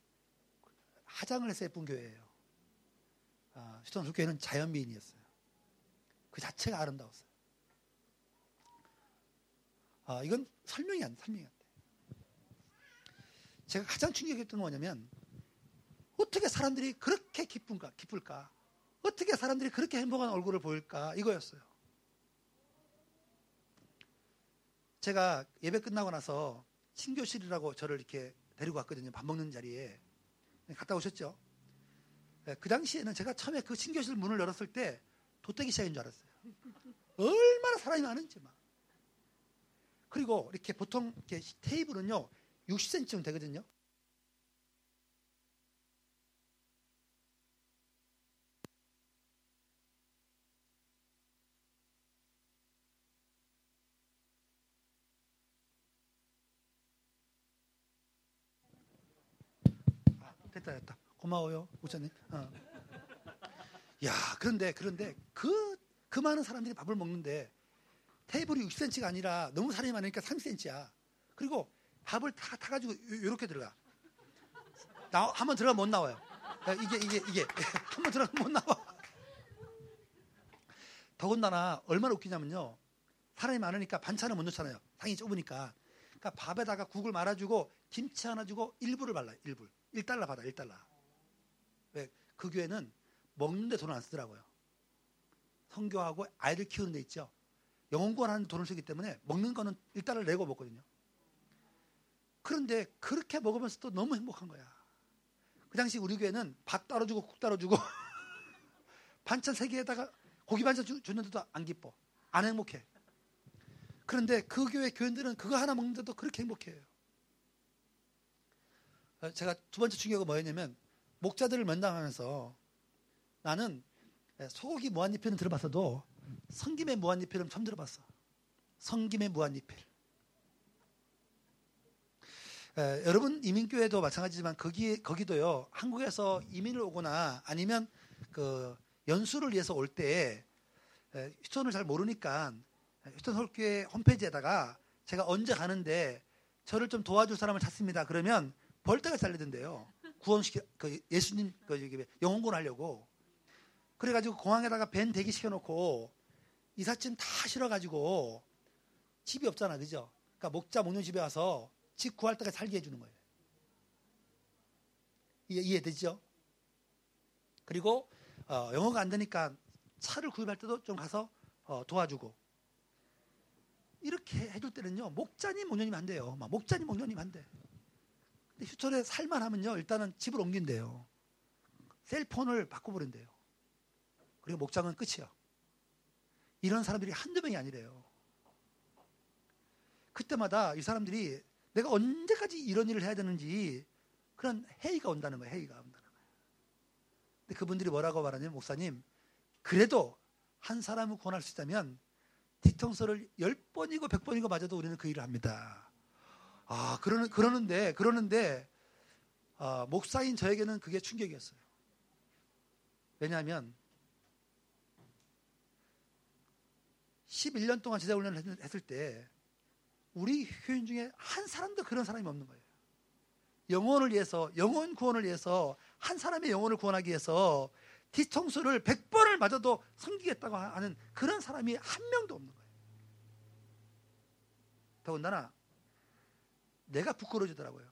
화장을 해서 예쁜 교회예요. 아, 수턴 교회는 자연 미인이었어요. 그 자체가 아름다웠어요. 아, 이건 설명이 안, 설명이 안 돼. 제가 가장 충격했던 건 뭐냐면 어떻게 사람들이 그렇게 기쁜가, 기쁠까? 어떻게 사람들이 그렇게 행복한 얼굴을 보일까? 이거였어요. 제가 예배 끝나고 나서 신교실이라고 저를 이렇게 데리고 왔거든요. 밥 먹는 자리에. 갔다 오셨죠? 네, 그 당시에는 제가 처음에 그 신교실 문을 열었을 때 도떼기 시작인 줄 알았어요. 얼마나 사람이 많은지 막. 그리고 이렇게 보통 이렇게 테이블은요, 60cm쯤 되거든요. 됐다 됐다. 고마워요 우찬님. 어. 야 그런데 그런데 그, 그 많은 사람들이 밥을 먹는데 테이블이 60cm가 아니라 너무 사람이 많으니까 3cm야. 그리고 밥을 다 타가지고 이렇게 들어가. 나, 한 번 들어가면 못 나와요. 이게 이게 이게. 한 번 들어가면 못 나와. 더군다나 얼마나 웃기냐면요. 사람이 많으니까 반찬을 못 넣잖아요. 상이 좁으니까. 그러니까 밥에다가 국을 말아주고 김치 하나 주고 일부를 발라요 일부 1달러 받아, 1달러. 왜? 그 교회는 먹는데 돈을 안 쓰더라고요. 성교하고 아이들 키우는 데 있죠. 영혼권 하는 돈을 쓰기 때문에 먹는 거는 1달러를 내고 먹거든요. 그런데 그렇게 먹으면서 또 너무 행복한 거야. 그 당시 우리 교회는 밥 따로 주고 국 따로 주고 반찬 세 개에다가 고기 반찬 주, 줬는데도 안 기뻐. 안 행복해. 그런데 그 교회 교인들은 그거 하나 먹는데도 그렇게 행복해요. 제가 두 번째 충격은 뭐였냐면 목자들을 면담하면서 나는 소고기 무한리필은 들어봤어도 성김의 무한리필은 처음 들어봤어. 성김의 무한리필. 에, 여러분 이민교회도 마찬가지지만 거기 거기도요 한국에서 이민을 오거나 아니면 그 연수를 위해서 올 때 휴턴을 잘 모르니까 휴턴 서울교회 홈페이지에다가 제가 언제 가는데 저를 좀 도와줄 사람을 찾습니다. 그러면 벌떼가 잘리던데요. 구원시켜 그 예수님 그 영혼군 하려고 그래가지고 공항에다가 벤 대기 시켜놓고 이삿짐 다 실어가지고 집이 없잖아, 그죠? 그러니까 목자 목련 집에 와서 집 구할 때까지 살게 해주는 거예요. 이해, 이해되죠? 그리고 어, 영어가 안 되니까 차를 구입할 때도 좀 가서 어, 도와주고 이렇게 해줄 때는요 목자님 목녀님 안 돼요. 막 목자님 목녀님 안 돼. 휴촌에 살만하면요 일단은 집을 옮긴대요. 셀폰을 바꿔버린대요. 그리고 목장은 끝이야. 이런 사람들이 한두 명이 아니래요. 그때마다 이 사람들이 내가 언제까지 이런 일을 해야 되는지 그런 회의가 온다는 거예요. 회의가 온다는 거예요. 근데 그분들이 뭐라고 말하냐면 목사님 그래도 한 사람을 구원할 수 있다면 뒤통수를 열 번이고 백 번이고 맞아도 우리는 그 일을 합니다. 아 그러는 그러는데 그러는데 아, 목사인 저에게는 그게 충격이었어요. 왜냐하면 11년 동안 지대 훈련을 했을 때 우리 교인 중에 한 사람도 그런 사람이 없는 거예요. 영혼을 위해서 영혼 구원을 위해서 한 사람의 영혼을 구원하기 위해서 뒤통수를 100번을 맞아도 섬기겠다고 하는 그런 사람이 한 명도 없는 거예요. 더군다나 내가 부끄러워지더라고요.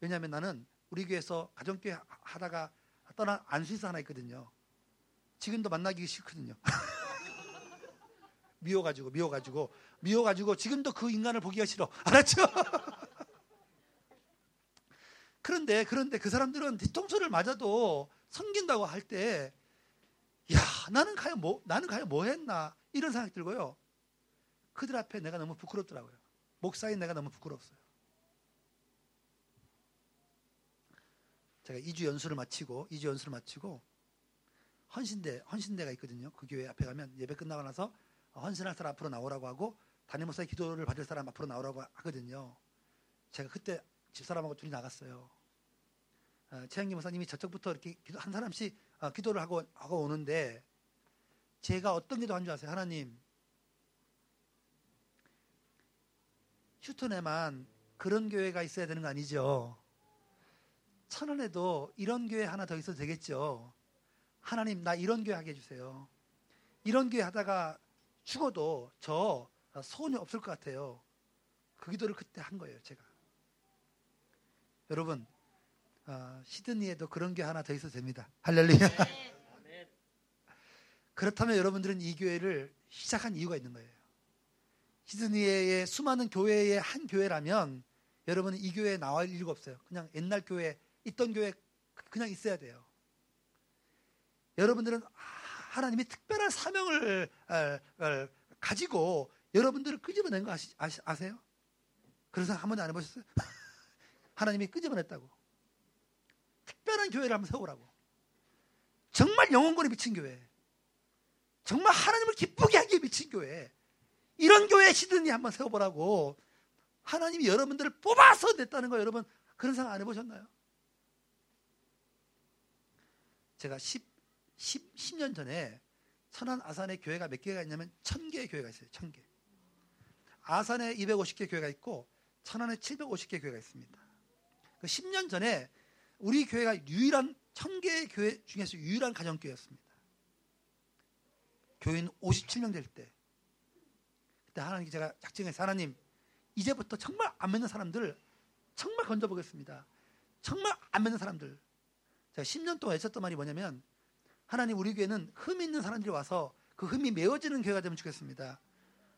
왜냐하면 나는 우리 교회에서 가정교회 하다가 떠난 안수인사 하나 있거든요. 지금도 만나기 싫거든요. 미워가지고 미워가지고 미워가지고 지금도 그 인간을 보기가 싫어. 알았죠? 그런데 그런데 그 사람들은 뒤통수를 맞아도 섬긴다고 할 때, 야 나는 과연 뭐 나는 과연 뭐 했나 이런 생각이 들고요. 그들 앞에 내가 너무 부끄럽더라고요. 목사인 내가 너무 부끄럽어요. 제가 2주 연수를 마치고 2주 연수를 마치고 헌신대 헌신대가 있거든요. 그 교회 앞에 가면 예배 끝나고 나서 헌신할 사람 앞으로 나오라고 하고 담임 목사의 기도를 받을 사람 앞으로 나오라고 하거든요. 제가 그때 집사람하고 둘이 나갔어요. 어, 최영기 목사님이 저쪽부터 이렇게 기도, 한 사람씩 어, 기도를 하고 하고 오는데 제가 어떤 기도 한 줄 아세요? 하나님 휴턴에만 그런 교회가 있어야 되는 거 아니죠? 천안에도 이런 교회 하나 더 있어도 되겠죠? 하나님 나 이런 교회 하게 해주세요. 이런 교회 하다가 죽어도 저 소원이 없을 것 같아요. 그 기도를 그때 한 거예요, 제가. 여러분, 어, 시드니에도 그런 교회 하나 더 있어도 됩니다. 할렐루야. 그렇다면 여러분들은 이 교회를 시작한 이유가 있는 거예요. 시드니의 수많은 교회의 한 교회라면 여러분은 이 교회에 나올 이유가 없어요. 그냥 옛날 교회, 있던 교회 그냥 있어야 돼요. 여러분들은 하나님이 특별한 사명을 가지고 여러분들을 끄집어낸 거 아시, 아세요? 생각 한 번도 안 해보셨어요? 하나님이 끄집어냈다고. 특별한 교회를 한번 세우라고. 정말 영혼권에 미친 교회. 정말 하나님을 기쁘게 하기에 미친 교회. 이런 교회 시드니 한번 세워보라고 하나님이 여러분들을 뽑아서 냈다는 거 여러분 그런 생각 안 해보셨나요? 제가 10, 10, 10 년 전에 천안 아산에 교회가 몇 개가 있냐면 천 개의 교회가 있어요. 천 개. 아산에 250개 교회가 있고 천안에 750개 교회가 있습니다. 그 10년 전에 우리 교회가 유일한 천 개의 교회 중에서 유일한 가정교회였습니다. 교인 57명 될 때. 그때 하나님 제가 작정해서 하나님 이제부터 정말 안 믿는 사람들 정말 건져보겠습니다. 정말 안 믿는 사람들. 제가 10년 동안 했었던 말이 뭐냐면 하나님 우리 교회는 흠 있는 사람들이 와서 그 흠이 메워지는 교회가 되면 좋겠습니다.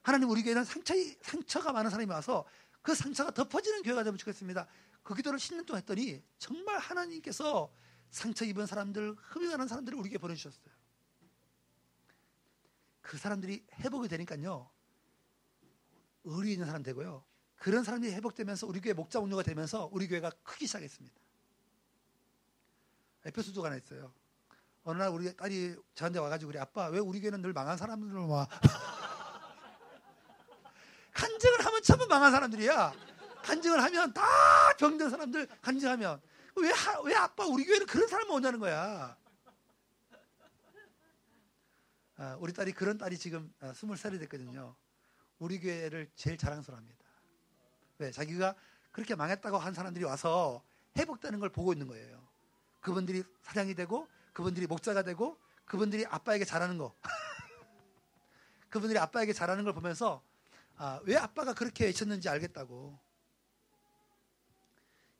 하나님 우리 교회는 상처, 상처가 많은 사람이 와서 그 상처가 덮어지는 교회가 되면 좋겠습니다. 그 기도를 10년 동안 했더니 정말 하나님께서 상처 입은 사람들, 흠이 많은 사람들을 우리 교회에 보내주셨어요. 그 사람들이 회복이 되니까요. 의리 있는 사람 되고요. 그런 사람들이 회복되면서 우리 교회 목자 운영가 되면서 우리 교회가 크기 시작했습니다. 에페소도가 하나 있어요. 어느 날 우리 딸이 저한테 와가지고 우리 아빠 왜 우리 교회는 늘 망한 사람들만 와? 간증을 하면 전부 망한 사람들이야. 간증을 하면 다 병든 사람들 간증하면 왜, 왜 아빠 우리 교회는 그런 사람만 오냐는 거야. 아, 우리 딸이 그런 딸이 지금 아, 스물 살이 됐거든요. 우리 교회를 제일 자랑스러워합니다. 왜? 자기가 그렇게 망했다고 한 사람들이 와서 회복되는 걸 보고 있는 거예요. 그분들이 사장이 되고 그분들이 목자가 되고 그분들이 아빠에게 잘하는 거. 그분들이 아빠에게 잘하는 걸 보면서 아, 왜 아빠가 그렇게 외쳤는지 알겠다고.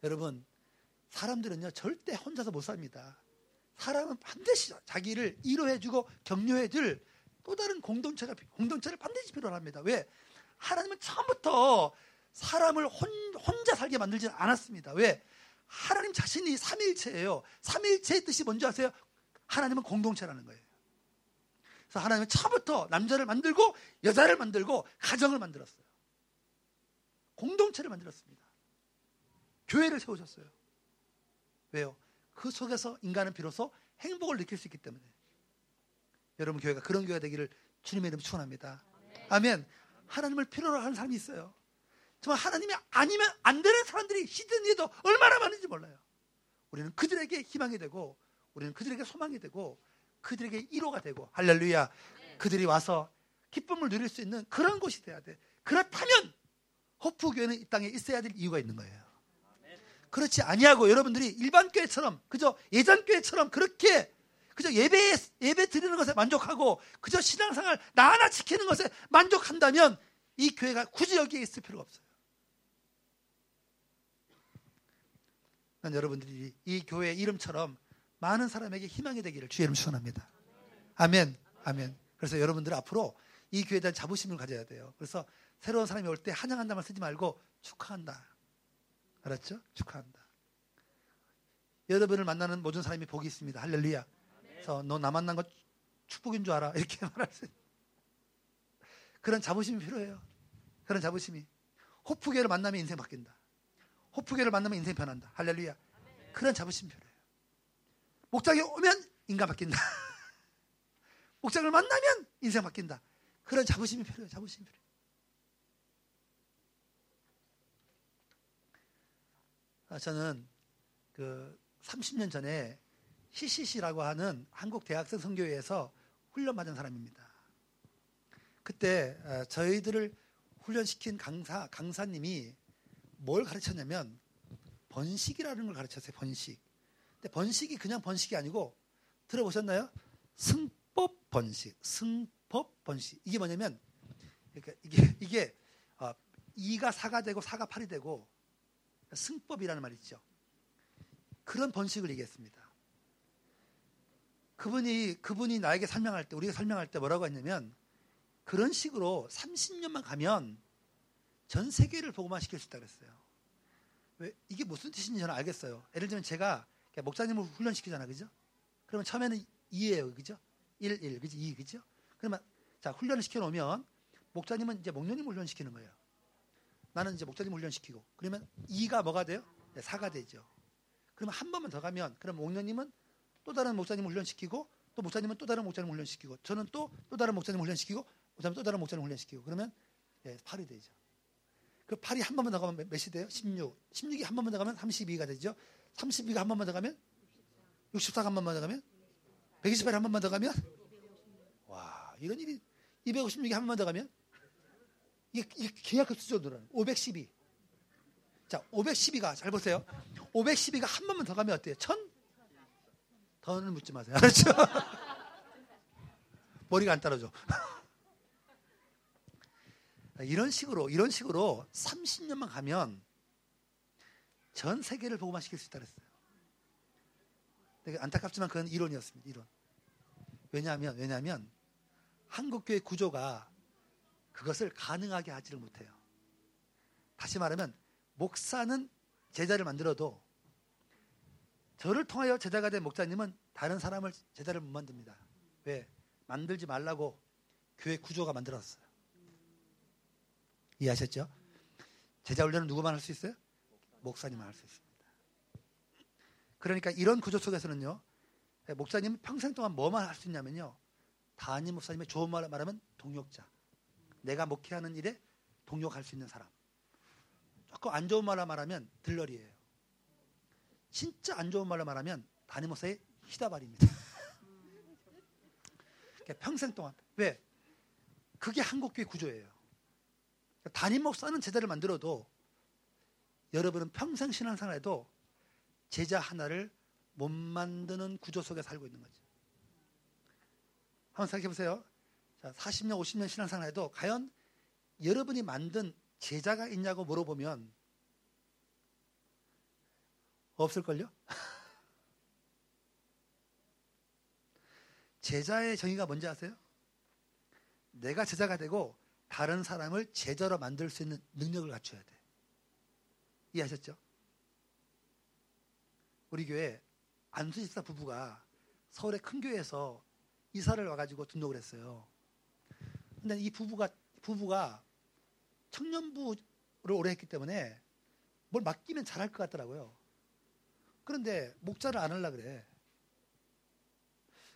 여러분, 사람들은요, 절대 혼자서 못 삽니다. 사람은 반드시 자기를 위로해주고 격려해줄 또 다른 공동체가 공동체를 반드시 필요합니다. 왜? 하나님은 처음부터 사람을 혼, 혼자 살게 만들지 않았습니다. 왜? 하나님 자신이 삼일체예요. 삼일체의 뜻이 뭔지 아세요? 하나님은 공동체라는 거예요. 그래서 하나님은 처음부터 남자를 만들고 여자를 만들고 가정을 만들었어요. 공동체를 만들었습니다. 교회를 세우셨어요. 왜요? 그 속에서 인간은 비로소 행복을 느낄 수 있기 때문에. 여러분 교회가 그런 교회가 되기를 주님의 이름 축원합니다. 아멘. 하나님을 필요로 하는 사람이 있어요. 정말 하나님이 아니면 안 되는 사람들이 시드니에도 얼마나 많은지 몰라요. 우리는 그들에게 희망이 되고 우리는 그들에게 소망이 되고 그들에게 1호가 되고 할렐루야. 그들이 와서 기쁨을 누릴 수 있는 그런 곳이 돼야 돼. 그렇다면 호프 교회는 이 땅에 있어야 될 이유가 있는 거예요. 그렇지 아니하고 여러분들이 일반 교회처럼 그저 예전 교회처럼 그렇게 그저 예배 예배 드리는 것에 만족하고 그저 신앙생활 나 하나 지키는 것에 만족한다면 이 교회가 굳이 여기에 있을 필요가 없어요. 난 여러분들이 이 교회 이름처럼 많은 사람에게 희망이 되기를 주의 이름 축원합니다. 아멘. 아멘. 그래서 여러분들 앞으로 이 교회에 대한 자부심을 가져야 돼요. 그래서 새로운 사람이 올때 환영한다만 쓰지 말고 축하한다. 알았죠? 축하한다. 여러분을 만나는 모든 사람이 복이 있습니다. 할렐루야. 그래서 너 나 만난 거 축복인 줄 알아. 이렇게 말할 수 그런 자부심이 필요해요. 그런 자부심이. 호프계를 만나면 인생 바뀐다. 호프계를 만나면 인생 변한다. 할렐루야. 그런 자부심이 필요해요. 목장에 오면 인간 바뀐다. 목장을 만나면 인생 바뀐다. 그런 자부심이 필요해요. 자부심이 필요해요. 아, 저는 그 30년 전에 CCC라고 하는 한국 대학생 선교회에서 훈련 받은 사람입니다. 그때 아, 저희들을 훈련시킨 강사 강사님이 뭘 가르쳤냐면 번식이라는 걸 가르쳤어요. 번식. 근데 번식이 그냥 번식이 아니고 들어보셨나요? 승법 번식, 승법 번식. 이게 뭐냐면 그러니까 이게 이게 어, 2가 4가 되고 4가 8이 되고 승법이라는 말이 있죠. 그런 번식을 얘기했습니다. 그분이 그분이 나에게 설명할 때 우리가 설명할 때 뭐라고 했냐면 그런 식으로 30년만 가면 전 세계를 복음화 시킬 수 있다 그랬어요. 왜 이게 무슨 뜻인지 저는 알겠어요. 예를 들면 제가 목사님을 훈련시키잖아, 그죠? 그러면 처음에는 2예요, 그죠? 1, 1, 그죠? 2, 그죠? 그러면 자 훈련을 시켜 놓으면 목사님은 이제 목련님 훈련시키는 거예요. 나는 이제 목사님 훈련시키고 그러면 2가 뭐가 돼요? 네, 4가 되죠. 그러면 한 번만 더 가면 그럼 목련님은 또 다른 목사님 훈련시키고 또 목사님은 또 다른 목사님 훈련시키고 저는 또 또 다른 목사님 훈련시키고 그다음에 또 다른 목사님 훈련시키고 그러면 예, 8이 되죠. 그 8이 한 번만 더 가면 몇이 돼요? 16. 16이 한 번만 더 가면 32가 되죠. 32가 한 번만 더 가면 64가 한 번만 더 가면 128이 한 번만 더 가면 와 이런 일이 256이 한 번만 더 가면 이게, 이게 계약급 수준으로는 512. 자 512가 잘 보세요. 512가 한 번만 더 가면 어때요? 1000? 더는 묻지 마세요. 알았죠? 머리가 안 따라줘. 이런 식으로 이런 식으로 30년만 가면 전 세계를 보고만 시킬 수 있다 그랬어요. 안타깝지만 그건 이론이었습니다. 이론. 왜냐하면 왜냐하면 한국 교회 구조가 그것을 가능하게 하지를 못해요. 다시 말하면 목사는 제자를 만들어도 저를 통하여 제자가 된 목사님은 다른 사람을 제자를 못 만듭니다. 왜? 만들지 말라고 교회 구조가 만들었어요. 이해하셨죠? 제자 훈련은 누구만 할 수 있어요? 목사님만 할 수 있습니다. 그러니까 이런 구조 속에서는요, 목사님은 평생 동안 뭐만 할 수 있냐면요, 담임 목사님의 좋은 말을 말하면 동역자. 내가 목회하는 일에 동역할 수 있는 사람. 조금 안 좋은 말을 말하면 들러리예요. 진짜 안 좋은 말로 말하면 희다발입니다. 그러니까 평생 동안 왜? 그게 한국 교회 구조예요. 담임 목사는 제자를 만들어도 여러분은 평생 신앙생활에도 제자 하나를 못 만드는 구조 속에 살고 있는 거죠. 한번 생각해 보세요. 자, 40년, 50년 신앙생활에도 과연 여러분이 만든 제자가 있냐고 물어보면 없을걸요? 제자의 정의가 뭔지 아세요? 내가 제자가 되고 다른 사람을 제자로 만들 수 있는 능력을 갖춰야 돼. 이해하셨죠? 우리 교회 안수집사 부부가 서울의 큰 교회에서 이사를 와가지고 등록을 했어요. 근데 이 부부가 부부가 청년부를 오래 했기 때문에 뭘 맡기면 잘할 것 같더라고요. 그런데 목자를 안 하려 그래.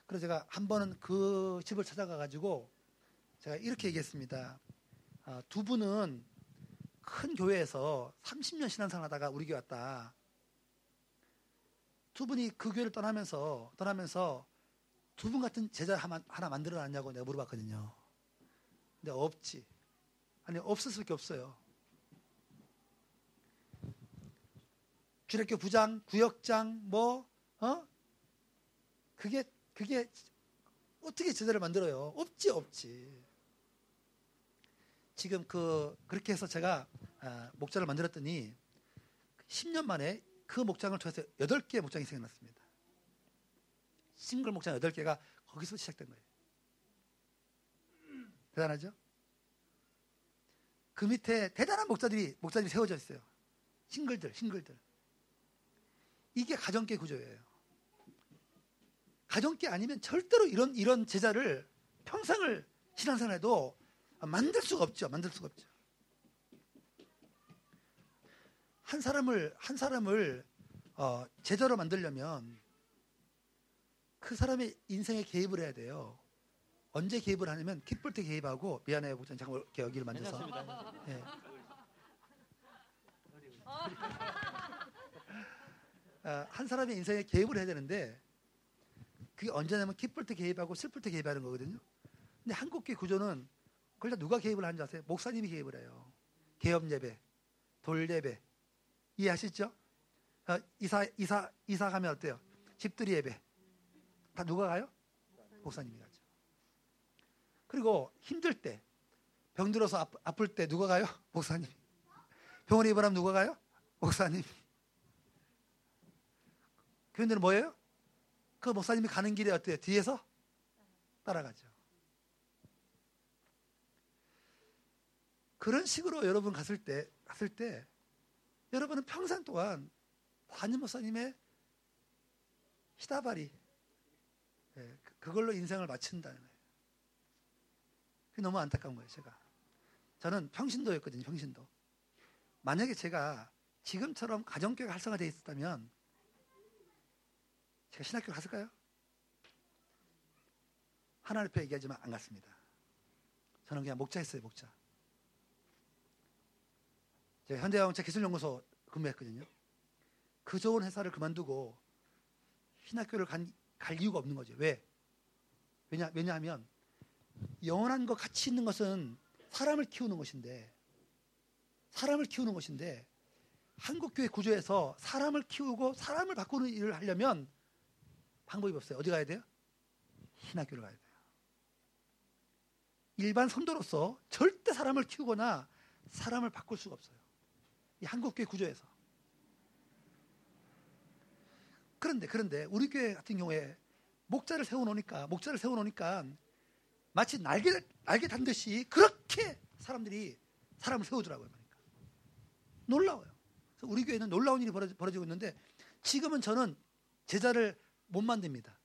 그래서 제가 한 번은 그 집을 찾아가 가지고 제가 이렇게 얘기했습니다. 아, 두 분은 큰 교회에서 30년 신앙생활 하다가 우리 교회 왔다. 두 분이 그 교회를 떠나면서 떠나면서 두 분 같은 제자 하나 만들어 놨냐고 내가 물어봤거든요. 근데 없지. 아니 없을 수밖에 없어요. 주례교 부장, 구역장, 뭐, 어? 그게, 그게 어떻게 제자를 만들어요? 없지, 없지. 지금 그, 그렇게 해서 제가 아, 목장을 만들었더니 10년 만에 그 목장을 통해서 8개의 목장이 생겨났습니다. 싱글 목장 8개가 거기서 시작된 거예요. 대단하죠? 그 밑에 대단한 목자들이, 목자들이 세워져 있어요. 싱글들, 싱글들. 이게 가정계 구조예요. 가정계 아니면 절대로 이런, 이런 제자를 평생을 신앙생활해도 만들 수가 없죠. 만들 수가 없죠. 한 사람을 한 사람을 어, 제자로 만들려면 그 사람의 인생에 개입을 해야 돼요. 언제 개입을 하냐면 기쁠 때 개입하고 미안해요, 목사님 잠깐 여기를 만져서. 네. 어, 한 사람의 인생에 개입을 해야 되는데 그게 언제냐면 기쁠 때 개입하고 슬플 때 개입하는 거거든요. 근데 한국계 구조는 그걸 다 누가 개입을 하는지 아세요? 목사님이 개입을 해요. 개업 예배, 돌 예배, 이해하시죠? 어, 이사 이사 이사 가면 어때요? 집들이 예배 다 누가 가요? 목사님이 가죠. 그리고 힘들 때 병들어서 아플 때 누가 가요? 목사님. 병원에 입원하면 누가 가요? 목사님. 교인들은 뭐예요? 그 목사님이 가는 길에 어때요? 뒤에서 따라가죠. 그런 식으로 여러분 갔을 때 갔을 때 여러분은 평생 동안 담임 목사님의 히다바리 예, 그, 그걸로 인생을 마친다는 거예요. 그게 너무 안타까운 거예요, 제가. 저는 평신도였거든요, 평신도. 만약에 제가 지금처럼 가정교회가 활성화되어 있었다면 제가 신학교 갔을까요? 하나님 앞에 얘기하지만 안 갔습니다. 저는 그냥 목자했어요, 목자. 제가 현대자동차 기술연구소 근무했거든요. 그 좋은 회사를 그만두고 신학교를 간, 갈 이유가 없는 거죠. 왜? 왜냐, 왜냐하면 영원한 것 가치 있는 것은 사람을 키우는 것인데 사람을 키우는 것인데 한국교회 구조에서 사람을 키우고 사람을 바꾸는 일을 하려면 방법이 없어요. 어디 가야 돼요? 신학교를 가야 돼요. 일반 선도로서 절대 사람을 키우거나 사람을 바꿀 수가 없어요. 이 한국교회 구조에서. 그런데 그런데 우리 교회 같은 경우에 목자를 세워놓으니까 목자를 세워놓으니까 마치 날개 날개 단 듯이 그렇게 사람들이 사람을 세우더라고요. 그러니까 놀라워요. 우리 교회는 놀라운 일이 벌어지고 있는데 지금은 저는 제자를 못 만듭니다.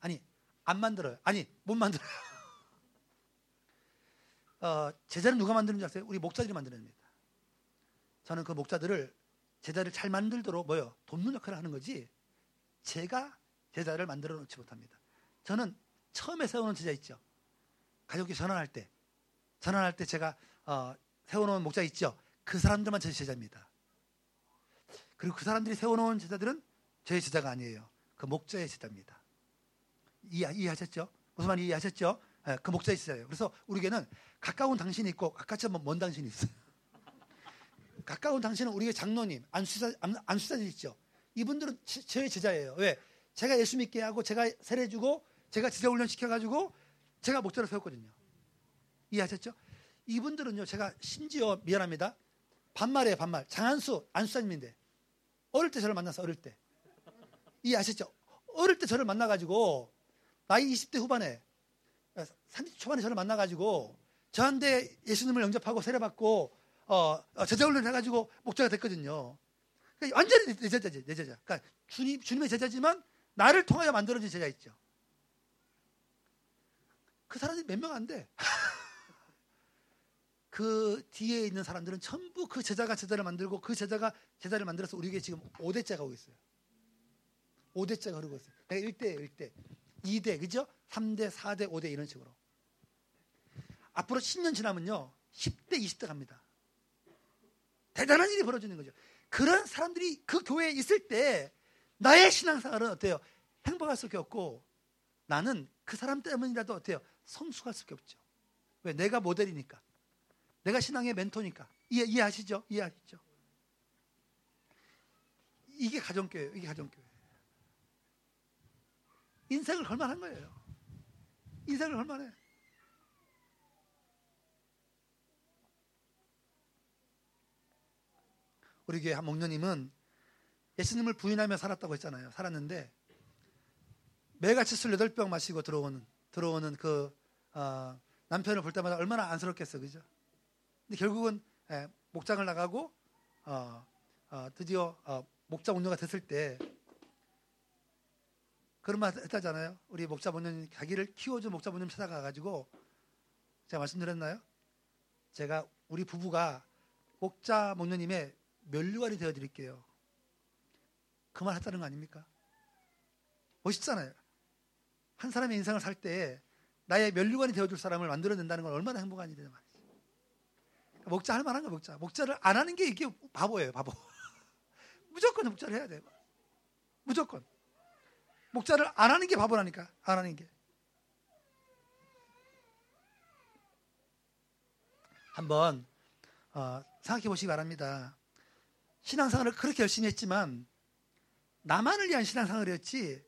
아니 안 만들어요. 아니 못 만들어요. 어, 제자를 누가 만드는지 아세요? 우리 목자들이 만드는 저는 그 목자들을 제자를 잘 만들도록 뭐요? 돕는 역할을 하는 거지. 제가 제자를 만들어 놓지 못합니다. 저는 처음에 세우는 제자 있죠. 가족이 전환할 때, 전환할 때 제가 어, 세워놓은 목자 있죠. 그 사람들만 제 제자입니다. 그리고 그 사람들이 세워놓은 제자들은 저의 제자가 아니에요. 그 목자의 제자입니다. 이해, 이해 하셨죠? 무슨 말인지 이해하셨죠? 네, 그 목자의 제자예요. 그래서 우리에게는 가까운 당신이 있고 않은 먼 당신이 있어요. 가까운 당신은 우리의 장로님, 안수사, 안수사님 있죠. 이분들은 저의 제자예요. 왜? 제가 예수 믿게 하고 제가 세례주고 제가 지자 훈련 시켜가지고 제가 목자를 세웠거든요. 이해하셨죠? 이분들은요, 제가 심지어 미안합니다. 반말이에요, 반말. 장한수, 안수사님인데. 어릴 때 저를 만나서 어릴 때. 이해하셨죠? 어릴 때 저를 만나가지고 나이 20대 후반에 30대 초반에 저를 만나가지고 저한테 예수님을 영접하고 세례받고 어, 어 제자훈련 해가지고 목자가 됐거든요. 그러니까 완전히 내 제자지, 내 제자. 그러니까 주님, 주님의 제자지만 나를 통하여 만들어진 제자 있죠. 그 사람이 몇 명 안 돼. 그 뒤에 있는 사람들은 전부 그 제자가 제자를 만들고 그 제자가 제자를 만들어서 우리에게 지금 5대째가 오고 있어요. 5대째가 흐르고 있어요. 내가 1대, 1대, 2대, 그죠? 3대, 4대, 5대 이런 식으로. 앞으로 10년 지나면요. 10대, 20대 갑니다. 대단한 일이 벌어지는 거죠. 그런 사람들이 그 교회에 있을 때 나의 신앙생활은 어때요? 행복할 수밖에 없고 나는 그 사람 때문이라도 어때요? 성숙할 수밖에 없죠. 왜? 내가 모델이니까. 내가 신앙의 멘토니까. 이해, 이해하시죠? 이해하시죠? 이게 가정교회예요. 이게 가정교회. 인생을 걸만한 거예요. 인생을 걸만해. 우리 교회 한 목녀님은 예수님을 부인하며 살았다고 했잖아요. 살았는데 매같이 술 여덟 병 마시고 들어오는 들어오는 그 어, 남편을 볼 때마다 얼마나 안쓰럽겠어, 그죠? 근데 결국은 예, 목장을 나가고 어, 어, 드디어 어, 목장 운영가 됐을 때 그런 말 했다잖아요. 우리 본nhân 자기를 키워준 본nhân 찾아가가지고 제가 말씀드렸나요? 제가 우리 부부가 목자 목녀님의 멸류관이 되어드릴게요. 그 말 했다는 거 아닙니까? 멋있잖아요. 한 사람의 인생을 살 때 나의 멸류관이 되어줄 사람을 만들어낸다는 건 얼마나 행복한 일이냐 말이죠. 목자 할 만한 거 목자. 목자를 안 하는 게 이게 바보예요, 바보. 무조건 목자를 해야 돼요. 무조건. 목자를 안 하는 게 바보라니까. 안 하는 게. 한번 어, 생각해 보시기 바랍니다. 신앙생활을 그렇게 열심히 했지만 나만을 위한 신앙생활이었지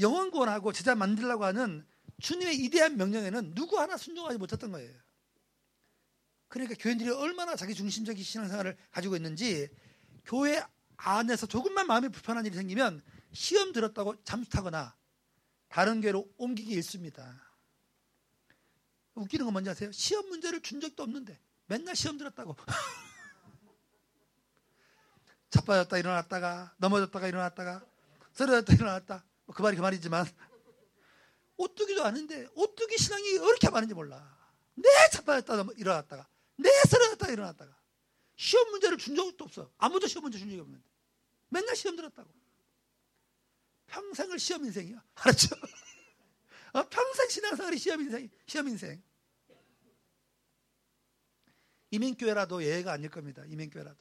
영원 구원하고 제자 만들려고 하는 주님의 이대한 명령에는 누구 하나 순종하지 못했던 거예요. 그러니까 교인들이 얼마나 자기 중심적인 신앙생활을 가지고 있는지 교회 안에서 조금만 마음이 불편한 일이 생기면 시험 들었다고 잠수 타거나 다른 교회로 옮기기 일쑤입니다. 웃기는 건 뭔지 아세요? 시험 문제를 준 적도 없는데 맨날 시험 들었다고. 자빠졌다 일어났다가 넘어졌다가 일어났다가 쓰러졌다 일어났다. 뭐그 말이 그 말이지만 오뚜기도 아는데 오뚜기 신앙이 왜 이렇게 많은지 몰라. 내 자빠졌다 일어났다가 내 쓰러졌다 일어났다가 시험 문제를 준 적도 없어. 아무도 시험 문제 준 적이 없는데 맨날 시험 들었다고. 평생을 시험 인생이야. 알았죠? 어, 평생 신앙생활이 시험 인생, 시험 인생. 이민교회라도 예외가 아닐 겁니다. 이민교회라도.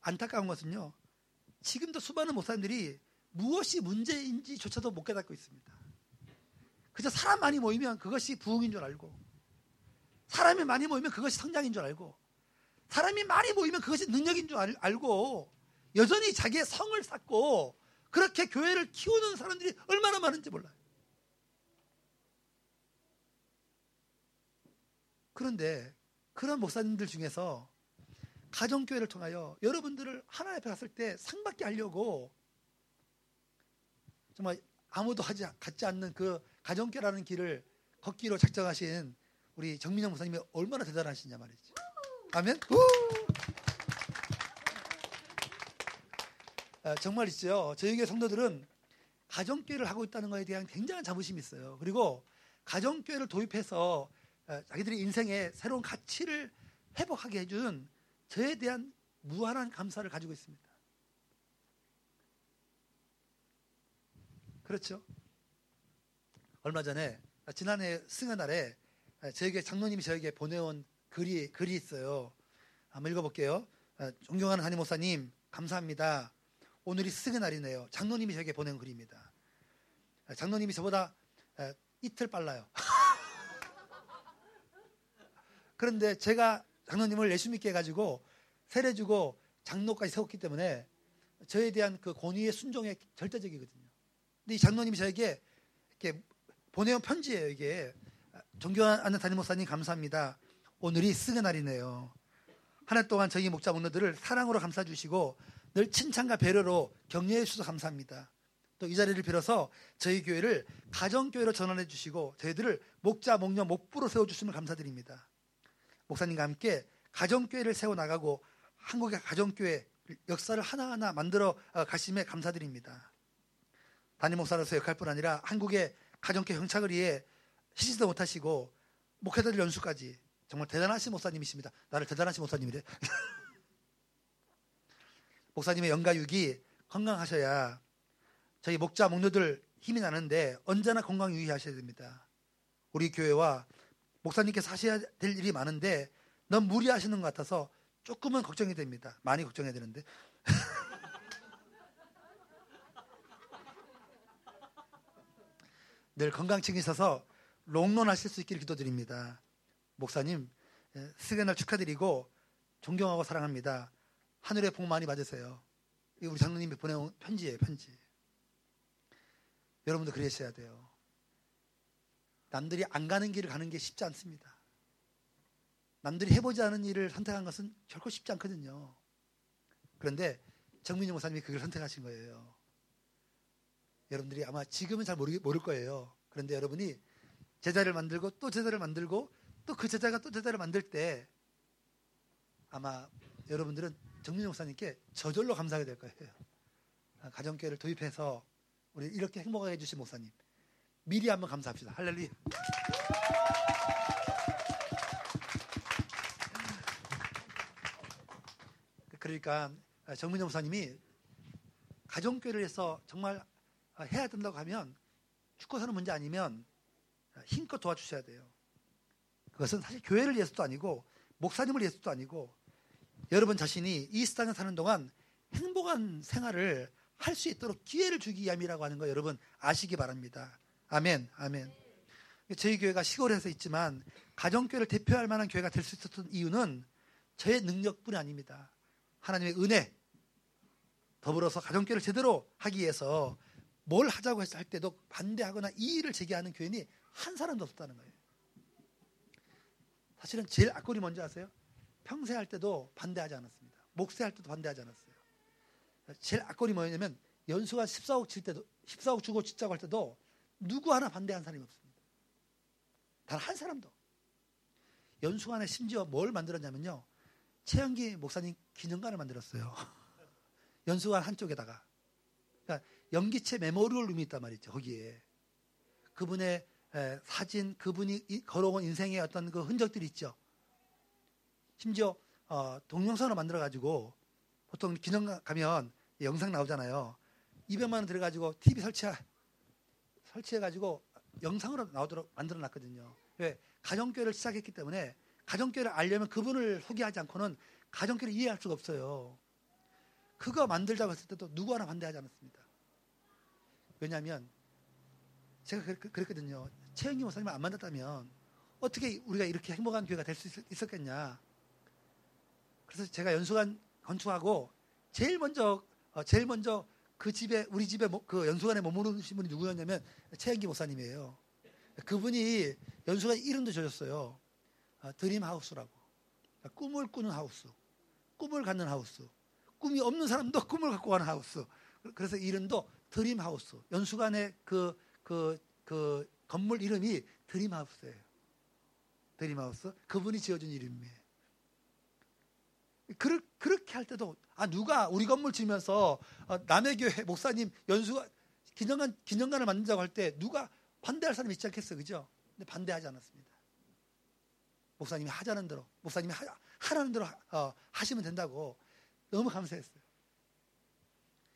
안타까운 것은요. 지금도 수많은 목사님들이 무엇이 문제인지조차도 못 깨닫고 있습니다. 그저 사람 많이 모이면 그것이 부흥인 줄 알고 사람이 많이 모이면 그것이 성장인 줄 알고 사람이 많이 모이면 그것이 능력인 줄 알고 여전히 자기의 성을 쌓고 그렇게 교회를 키우는 사람들이 얼마나 많은지 몰라요. 그런데 그런 목사님들 중에서 가정교회를 통하여 여러분들을 하나님 앞에 갔을 때 상받게 하려고 정말 아무도 하지 갖지 않는 그 가정교라는 길을 걷기로 작정하신 우리 정민영 목사님이 얼마나 대단하시냐 말이죠. 아멘. 아, 정말 있어요. 저희 교회 성도들은 가정교회를 하고 있다는 것에 대한 굉장한 자부심이 있어요. 그리고 가정교회를 도입해서 아, 자기들의 인생에 새로운 가치를 회복하게 해준 저에 대한 무한한 감사를 가지고 있습니다. 그렇죠? 얼마 전에 아, 지난해 승은날에 저에게 장로님이 저에게 보내온 글이 글이 있어요. 한번 읽어볼게요. 존경하는 한임 목사님 감사합니다. 오늘이 스승의 날이네요. 장로님이 저에게 보낸 글입니다. 장로님이 저보다 이틀 빨라요. 그런데 제가 장로님을 예수 믿게 해가지고 세례주고 장로까지 세웠기 때문에 저에 대한 그 권위의 순종에 절대적이거든요. 근데 이 장로님이 저에게 이렇게 보내온 편지예요. 이게 존경하는 담임 목사님 감사합니다. 오늘이 스승의 날이네요. 한 해 동안 저희 목자 목로들을 사랑으로 감싸 주시고 늘 칭찬과 배려로 격려해 주셔서 감사합니다. 또 이 자리를 빌어서 저희 교회를 가정교회로 전환해 주시고 저희들을 목자, 목녀, 목부로 세워주시면 감사드립니다. 목사님과 함께 가정교회를 세워나가고 한국의 가정교회 역사를 하나하나 만들어 어, 가심에 감사드립니다. 담임 목사로서 역할 뿐 아니라 한국의 가정교회 형착을 위해 쉬지도 못하시고 목회자들 연수까지 정말 대단하신 목사님이십니다. 나를 대단하신 목사님이래. 목사님의 영가육이 건강하셔야 저희 목자 목녀들 힘이 나는데 언제나 건강 유의하셔야 됩니다. 우리 교회와 목사님께서 하셔야 될 일이 많은데 너무 무리하시는 것 같아서 조금은 걱정이 됩니다. 많이 걱정해야 되는데. 늘 건강증이 있어서 롱런 하실 수 있기를 기도드립니다. 목사님 스게널 축하드리고 존경하고 사랑합니다. 하늘의 복 많이 받으세요. 우리 장로님이 보내온 편지예요, 편지. 여러분도 그러셔야 돼요. 남들이 안 가는 길을 가는 게 쉽지 않습니다. 남들이 해보지 않은 일을 선택한 것은 결코 쉽지 않거든요. 그런데 정민희 목사님이 그걸 선택하신 거예요. 여러분들이 아마 지금은 잘 모르, 모를 거예요. 그런데 여러분이 제자를 만들고 또 제자를 만들고 또 그 제자가 또 제자를 만들 때 아마 여러분들은 정민희 목사님께 저절로 감사하게 될 거예요. 가정교회를 도입해서 우리 이렇게 행복하게 해주신 목사님 미리 한번 감사합시다. 할렐루야. 그러니까 정민정 목사님이 가정교회를 해서 정말 해야 된다고 하면 축구 사는 문제 아니면 힘껏 도와주셔야 돼요. 그것은 사실 교회를 위해서도 아니고 목사님을 위해서도 아니고 여러분 자신이 이 세상에 사는 동안 행복한 생활을 할 수 있도록 기회를 주기 위함이라고 하는 거 여러분 아시기 바랍니다. 아멘, 아멘. 저희 교회가 시골에서 있지만 가정교회를 대표할 만한 교회가 될 수 있었던 이유는 저의 능력뿐이 아닙니다. 하나님의 은혜 더불어서 가정교회를 제대로 하기 위해서 뭘 하자고 할 때도 반대하거나 이의를 제기하는 교인이 한 사람도 없었다는 거예요. 사실은 제일 악골이 뭔지 아세요? 평세할 때도 반대하지 않았습니다. 목세할 때도 반대하지 않았어요. 제일 압권이 뭐였냐면 연수관 14억 칠 때도 14억 주고 짓자고 할 때도 누구 하나 반대한 사람이 없습니다. 단 한 사람도. 연수관에 심지어 뭘 만들었냐면요. 최영기 목사님 기념관을 만들었어요. 연수관 한쪽에다가. 그러니까 영기 최 memorial room이 있단 말이죠. 거기에. 그분의 사진, 그분이 걸어온 인생의 어떤 그 흔적들이 있죠. 심지어 어, 동영상을 만들어 가지고 보통 기념관 가면 영상 나오잖아요. 200만 원 들어 가지고 TV 설치해 설치해 가지고 영상으로 나오도록 만들어 놨거든요. 왜? 가정교회를 시작했기 때문에 가정교회를 알려면 그분을 소개하지 않고는 가정교회를 이해할 수가 없어요. 그거 만들자고 했을 때도 누구 하나 반대하지 않았습니다. 왜냐하면 제가 그랬거든요. 최영기 목사님 안 만났다면 어떻게 우리가 이렇게 행복한 교회가 될 수 있었겠냐. 그래서 제가 연수관 건축하고 제일 먼저 어, 제일 먼저 그 집에 우리 집에 그 연수관에 머무르신 분이 누구였냐면 최영기 목사님이에요. 그분이 연수관 이름도 줘줬어요. 아, 드림 하우스라고. 그러니까 꿈을 꾸는 하우스. 꿈을 갖는 하우스. 꿈이 없는 사람도 꿈을 갖고 가는 하우스. 그래서 이름도 드림 하우스. 연수관의 그, 그, 그 건물 이름이 드림 하우스예요. 드림 하우스. 그분이 지어준 이름이에요. 그, 그렇게 할 때도 아 누가 우리 건물 지면서 어, 남의 교회 목사님 연수관 기념관 기념관을 만든다고 할 때 누가 반대할 사람이 있지 않겠어요, 그죠? 근데 반대하지 않았습니다. 목사님이 하자는 대로, 목사님이 하, 하라는 대로 어, 하시면 된다고 너무 감사했어요.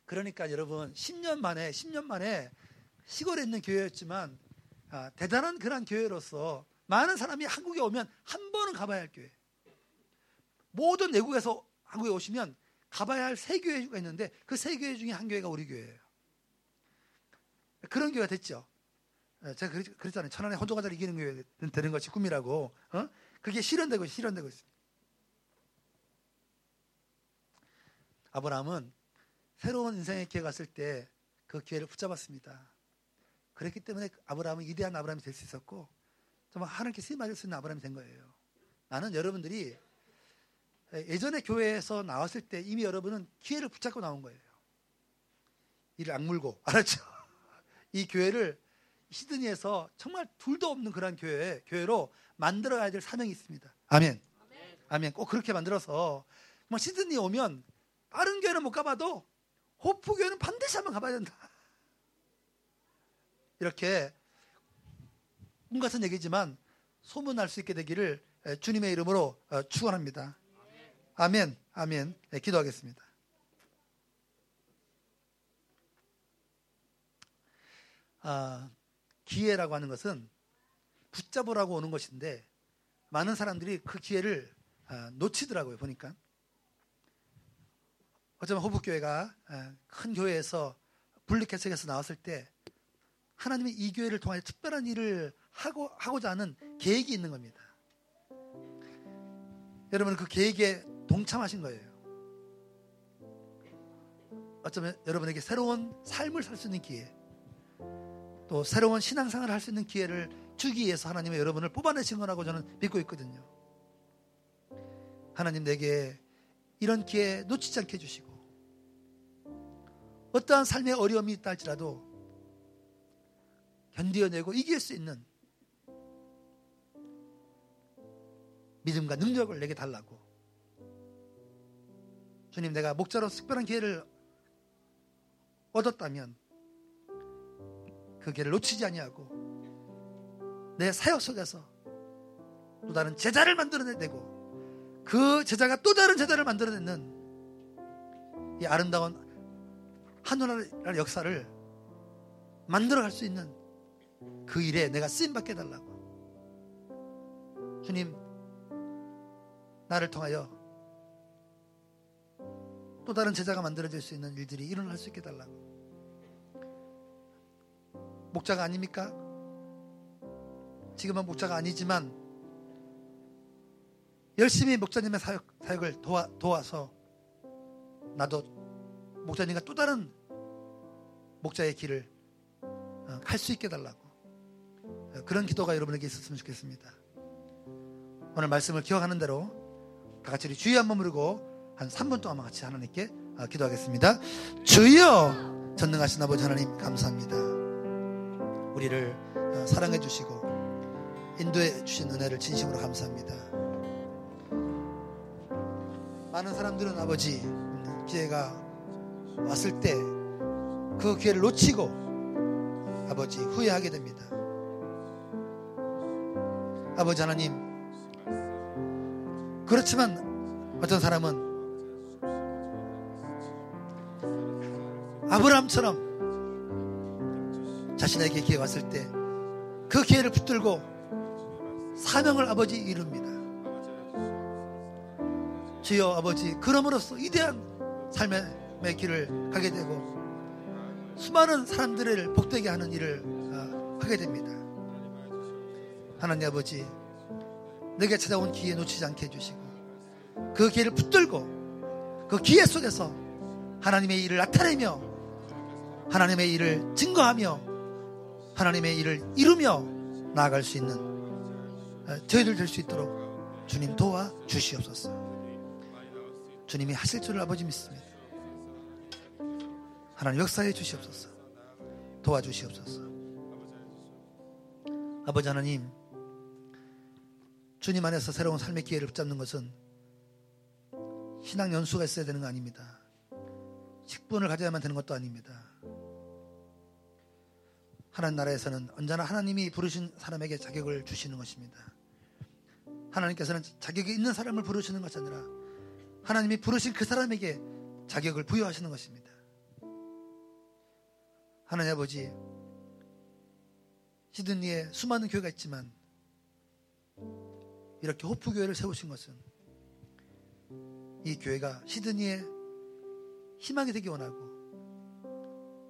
그러니까 여러분 10년 만에 10년 만에 시골에 있는 교회였지만 아, 대단한 그런 교회로서 많은 사람이 한국에 오면 한 번은 가봐야 할 교회. 모든 외국에서 한국에 오시면 가봐야 할 세 교회가 있는데 그 세 교회 중에 한 교회가 우리 교회예요. 그런 교회가 됐죠. 예, 제가 그랬잖아요. 천안의 호두과자를 이기는 교회 되는 것이 꿈이라고. 어? 그게 실현되고 실현되고 있습니다. 아브라함은 새로운 인생의 기회가 왔을 때 그 기회를 붙잡았습니다. 그랬기 때문에 아브라함은 위대한 아브라함이 될 수 있었고 정말 하나님께 쓰임 받을 수 있는 아브라함이 된 거예요. 나는 여러분들이 예전에 교회에서 나왔을 때 이미 여러분은 기회를 붙잡고 나온 거예요. 이를 악물고 알았죠? 이 교회를 시드니에서 정말 둘도 없는 그런 교회, 교회로 만들어야 될 사명이 있습니다. 아멘. 아멘. 꼭 그렇게 만들어서 뭐 시드니 오면 다른 교회는 못 가봐도 호프 교회는 반드시 한번 가봐야 된다. 이렇게 꿈 같은 얘기지만 소문날 수 있게 되기를 주님의 이름으로 어, 축원합니다. 아멘. 아멘. 네, 기도하겠습니다. 아, 기회라고 하는 것은 붙잡으라고 오는 것인데 많은 사람들이 그 기회를 아, 놓치더라고요 보니까 어쩌면 호북교회가 아, 큰 교회에서 분리개척에서 나왔을 때 하나님이 이 교회를 통해 특별한 일을 하고, 하고자 하는 계획이 있는 겁니다 여러분 그 계획에 동참하신 거예요 어쩌면 여러분에게 새로운 삶을 살 수 있는 기회 또 새로운 신앙생활을 할 수 있는 기회를 주기 위해서 하나님의 여러분을 뽑아내신 거라고 저는 믿고 있거든요. 하나님 내게 이런 기회 놓치지 않게 해주시고 어떠한 삶의 어려움이 있다 할지라도 견디어내고 이길 수 있는 믿음과 능력을 내게 달라고 주님 내가 목자로 특별한 기회를 얻었다면 그 길을 놓치지 아니하고 내 사역 속에서 또 다른 제자를 만들어내고 그 제자가 또 다른 제자를 만들어내는 이 아름다운 하늘나라의 역사를 만들어갈 수 있는 그 일에 내가 쓰임 받게 달라고 주님 나를 통하여 또 다른 제자가 만들어질 수 있는 일들이 일어날 수 있게 달라고 목자가 아닙니까? 지금은 목자가 아니지만 열심히 목자님의 사역, 사역을 도와, 도와서 나도 목자님과 또 다른 목자의 길을 어, 갈수 있게 달라고 어, 그런 기도가 여러분에게 있었으면 좋겠습니다. 오늘 말씀을 기억하는 대로 다 같이 주의 한번 부르고 한 3분 동안 같이 하나님께 어, 기도하겠습니다. 주여 전능하신 아버지 하나님 감사합니다. 우리를 어, 사랑해 주시고 인도해 주신 은혜를 진심으로 감사합니다. 많은 사람들은 아버지 기회가 왔을 때 그 기회를 놓치고 아버지 후회하게 됩니다. 아버지 하나님 그렇지만 어떤 사람은 아브라함처럼 자신에게 기회 왔을 때 그 기회를 붙들고 사명을 아버지 이룹니다. 주여 아버지 그럼으로써 위대한 삶의 길을 가게 되고 수많은 사람들을 복되게 하는 일을 어, 하게 됩니다. 하나님 아버지 내게 찾아온 기회 놓치지 않게 해주시고 그 기회를 붙들고 그 기회 속에서 하나님의 일을 나타내며 하나님의 일을 증거하며 하나님의 일을 이루며 나아갈 수 있는 어, 저희들 될 수 있도록 주님 도와 주시옵소서. 주님이 하실 줄을 아버지 믿습니다. 하나님 역사해 주시옵소서. 도와주시옵소서. 아버지 하나님, 주님 안에서 새로운 삶의 기회를 붙잡는 것은 신앙 연수가 있어야 되는 거 아닙니다. 식분을 가져야만 되는 것도 아닙니다. 하나님 나라에서는 언제나 하나님이 부르신 사람에게 자격을 주시는 것입니다. 하나님께서는 자격이 있는 사람을 부르시는 것이 아니라 하나님이 부르신 그 사람에게 자격을 부여하시는 것입니다. 하나님 아버지, 시드니에 수많은 교회가 있지만 이렇게 호프 교회를 세우신 것은 이 교회가 시드니에 희망이 되기 원하고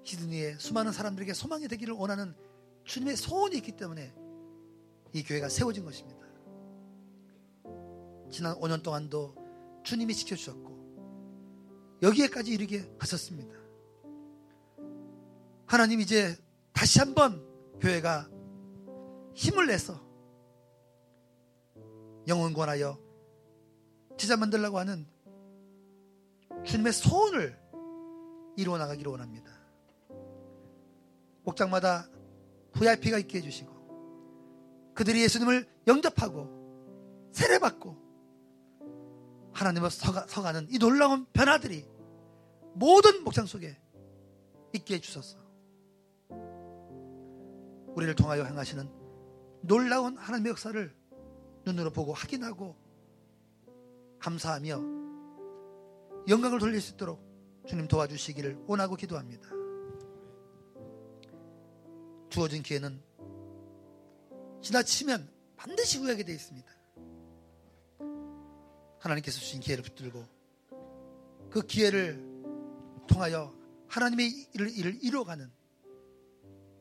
시드니에 수많은 사람들에게 소망이 되기를 원하는 주님의 소원이 있기 때문에 이 교회가 세워진 것입니다. 지난 5년 동안도 주님이 지켜주셨고 여기에까지 이르게 하셨습니다. 하나님 이제 다시 한번 교회가 힘을 내서 영혼 권하여 지자 만들라고 하는 주님의 소원을 이루어 나가기를 원합니다. 목장마다 VIP가 있게 해주시고 그들이 예수님을 영접하고 세례받고 하나님을 서가, 서가는 이 놀라운 변화들이 모든 목장 속에 있게 해주소서. 우리를 통하여 행하시는 놀라운 하나님의 역사를 눈으로 보고 확인하고 감사하며 영광을 돌릴 수 있도록 주님 도와주시기를 원하고 기도합니다. 주어진 기회는 지나치면 반드시 후회하게 되어 있습니다. 하나님께서 주신 기회를 붙들고 그 기회를 통하여 하나님의 일을, 일을 이루어가는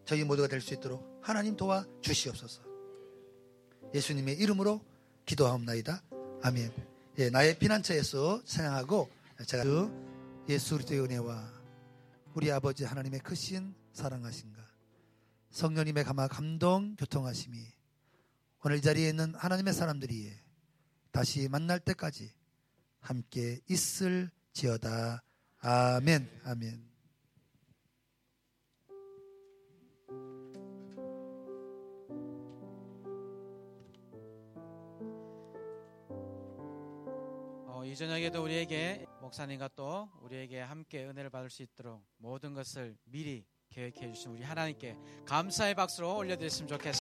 저희 모두가 될 수 있도록 하나님 도와 주시옵소서. 예수님의 이름으로 기도하옵나이다. 아멘. 예, 나의 피난처에서 찬양하고 제가 그 예수 그리스도의 은혜와 우리 아버지 하나님의 크신 사랑하신가 성령님의 감화 감동 교통하심이 오늘 이 자리에 있는 하나님의 사람들이 다시 만날 때까지 함께 있을지어다. 아멘. 아멘. 어, 이 저녁에도 우리에게 목사님과 또 우리에게 함께 은혜를 받을 수 있도록 모든 것을 미리 계획해 주신 우리 하나님께 감사의 박수로 올려드렸으면 좋겠습니다.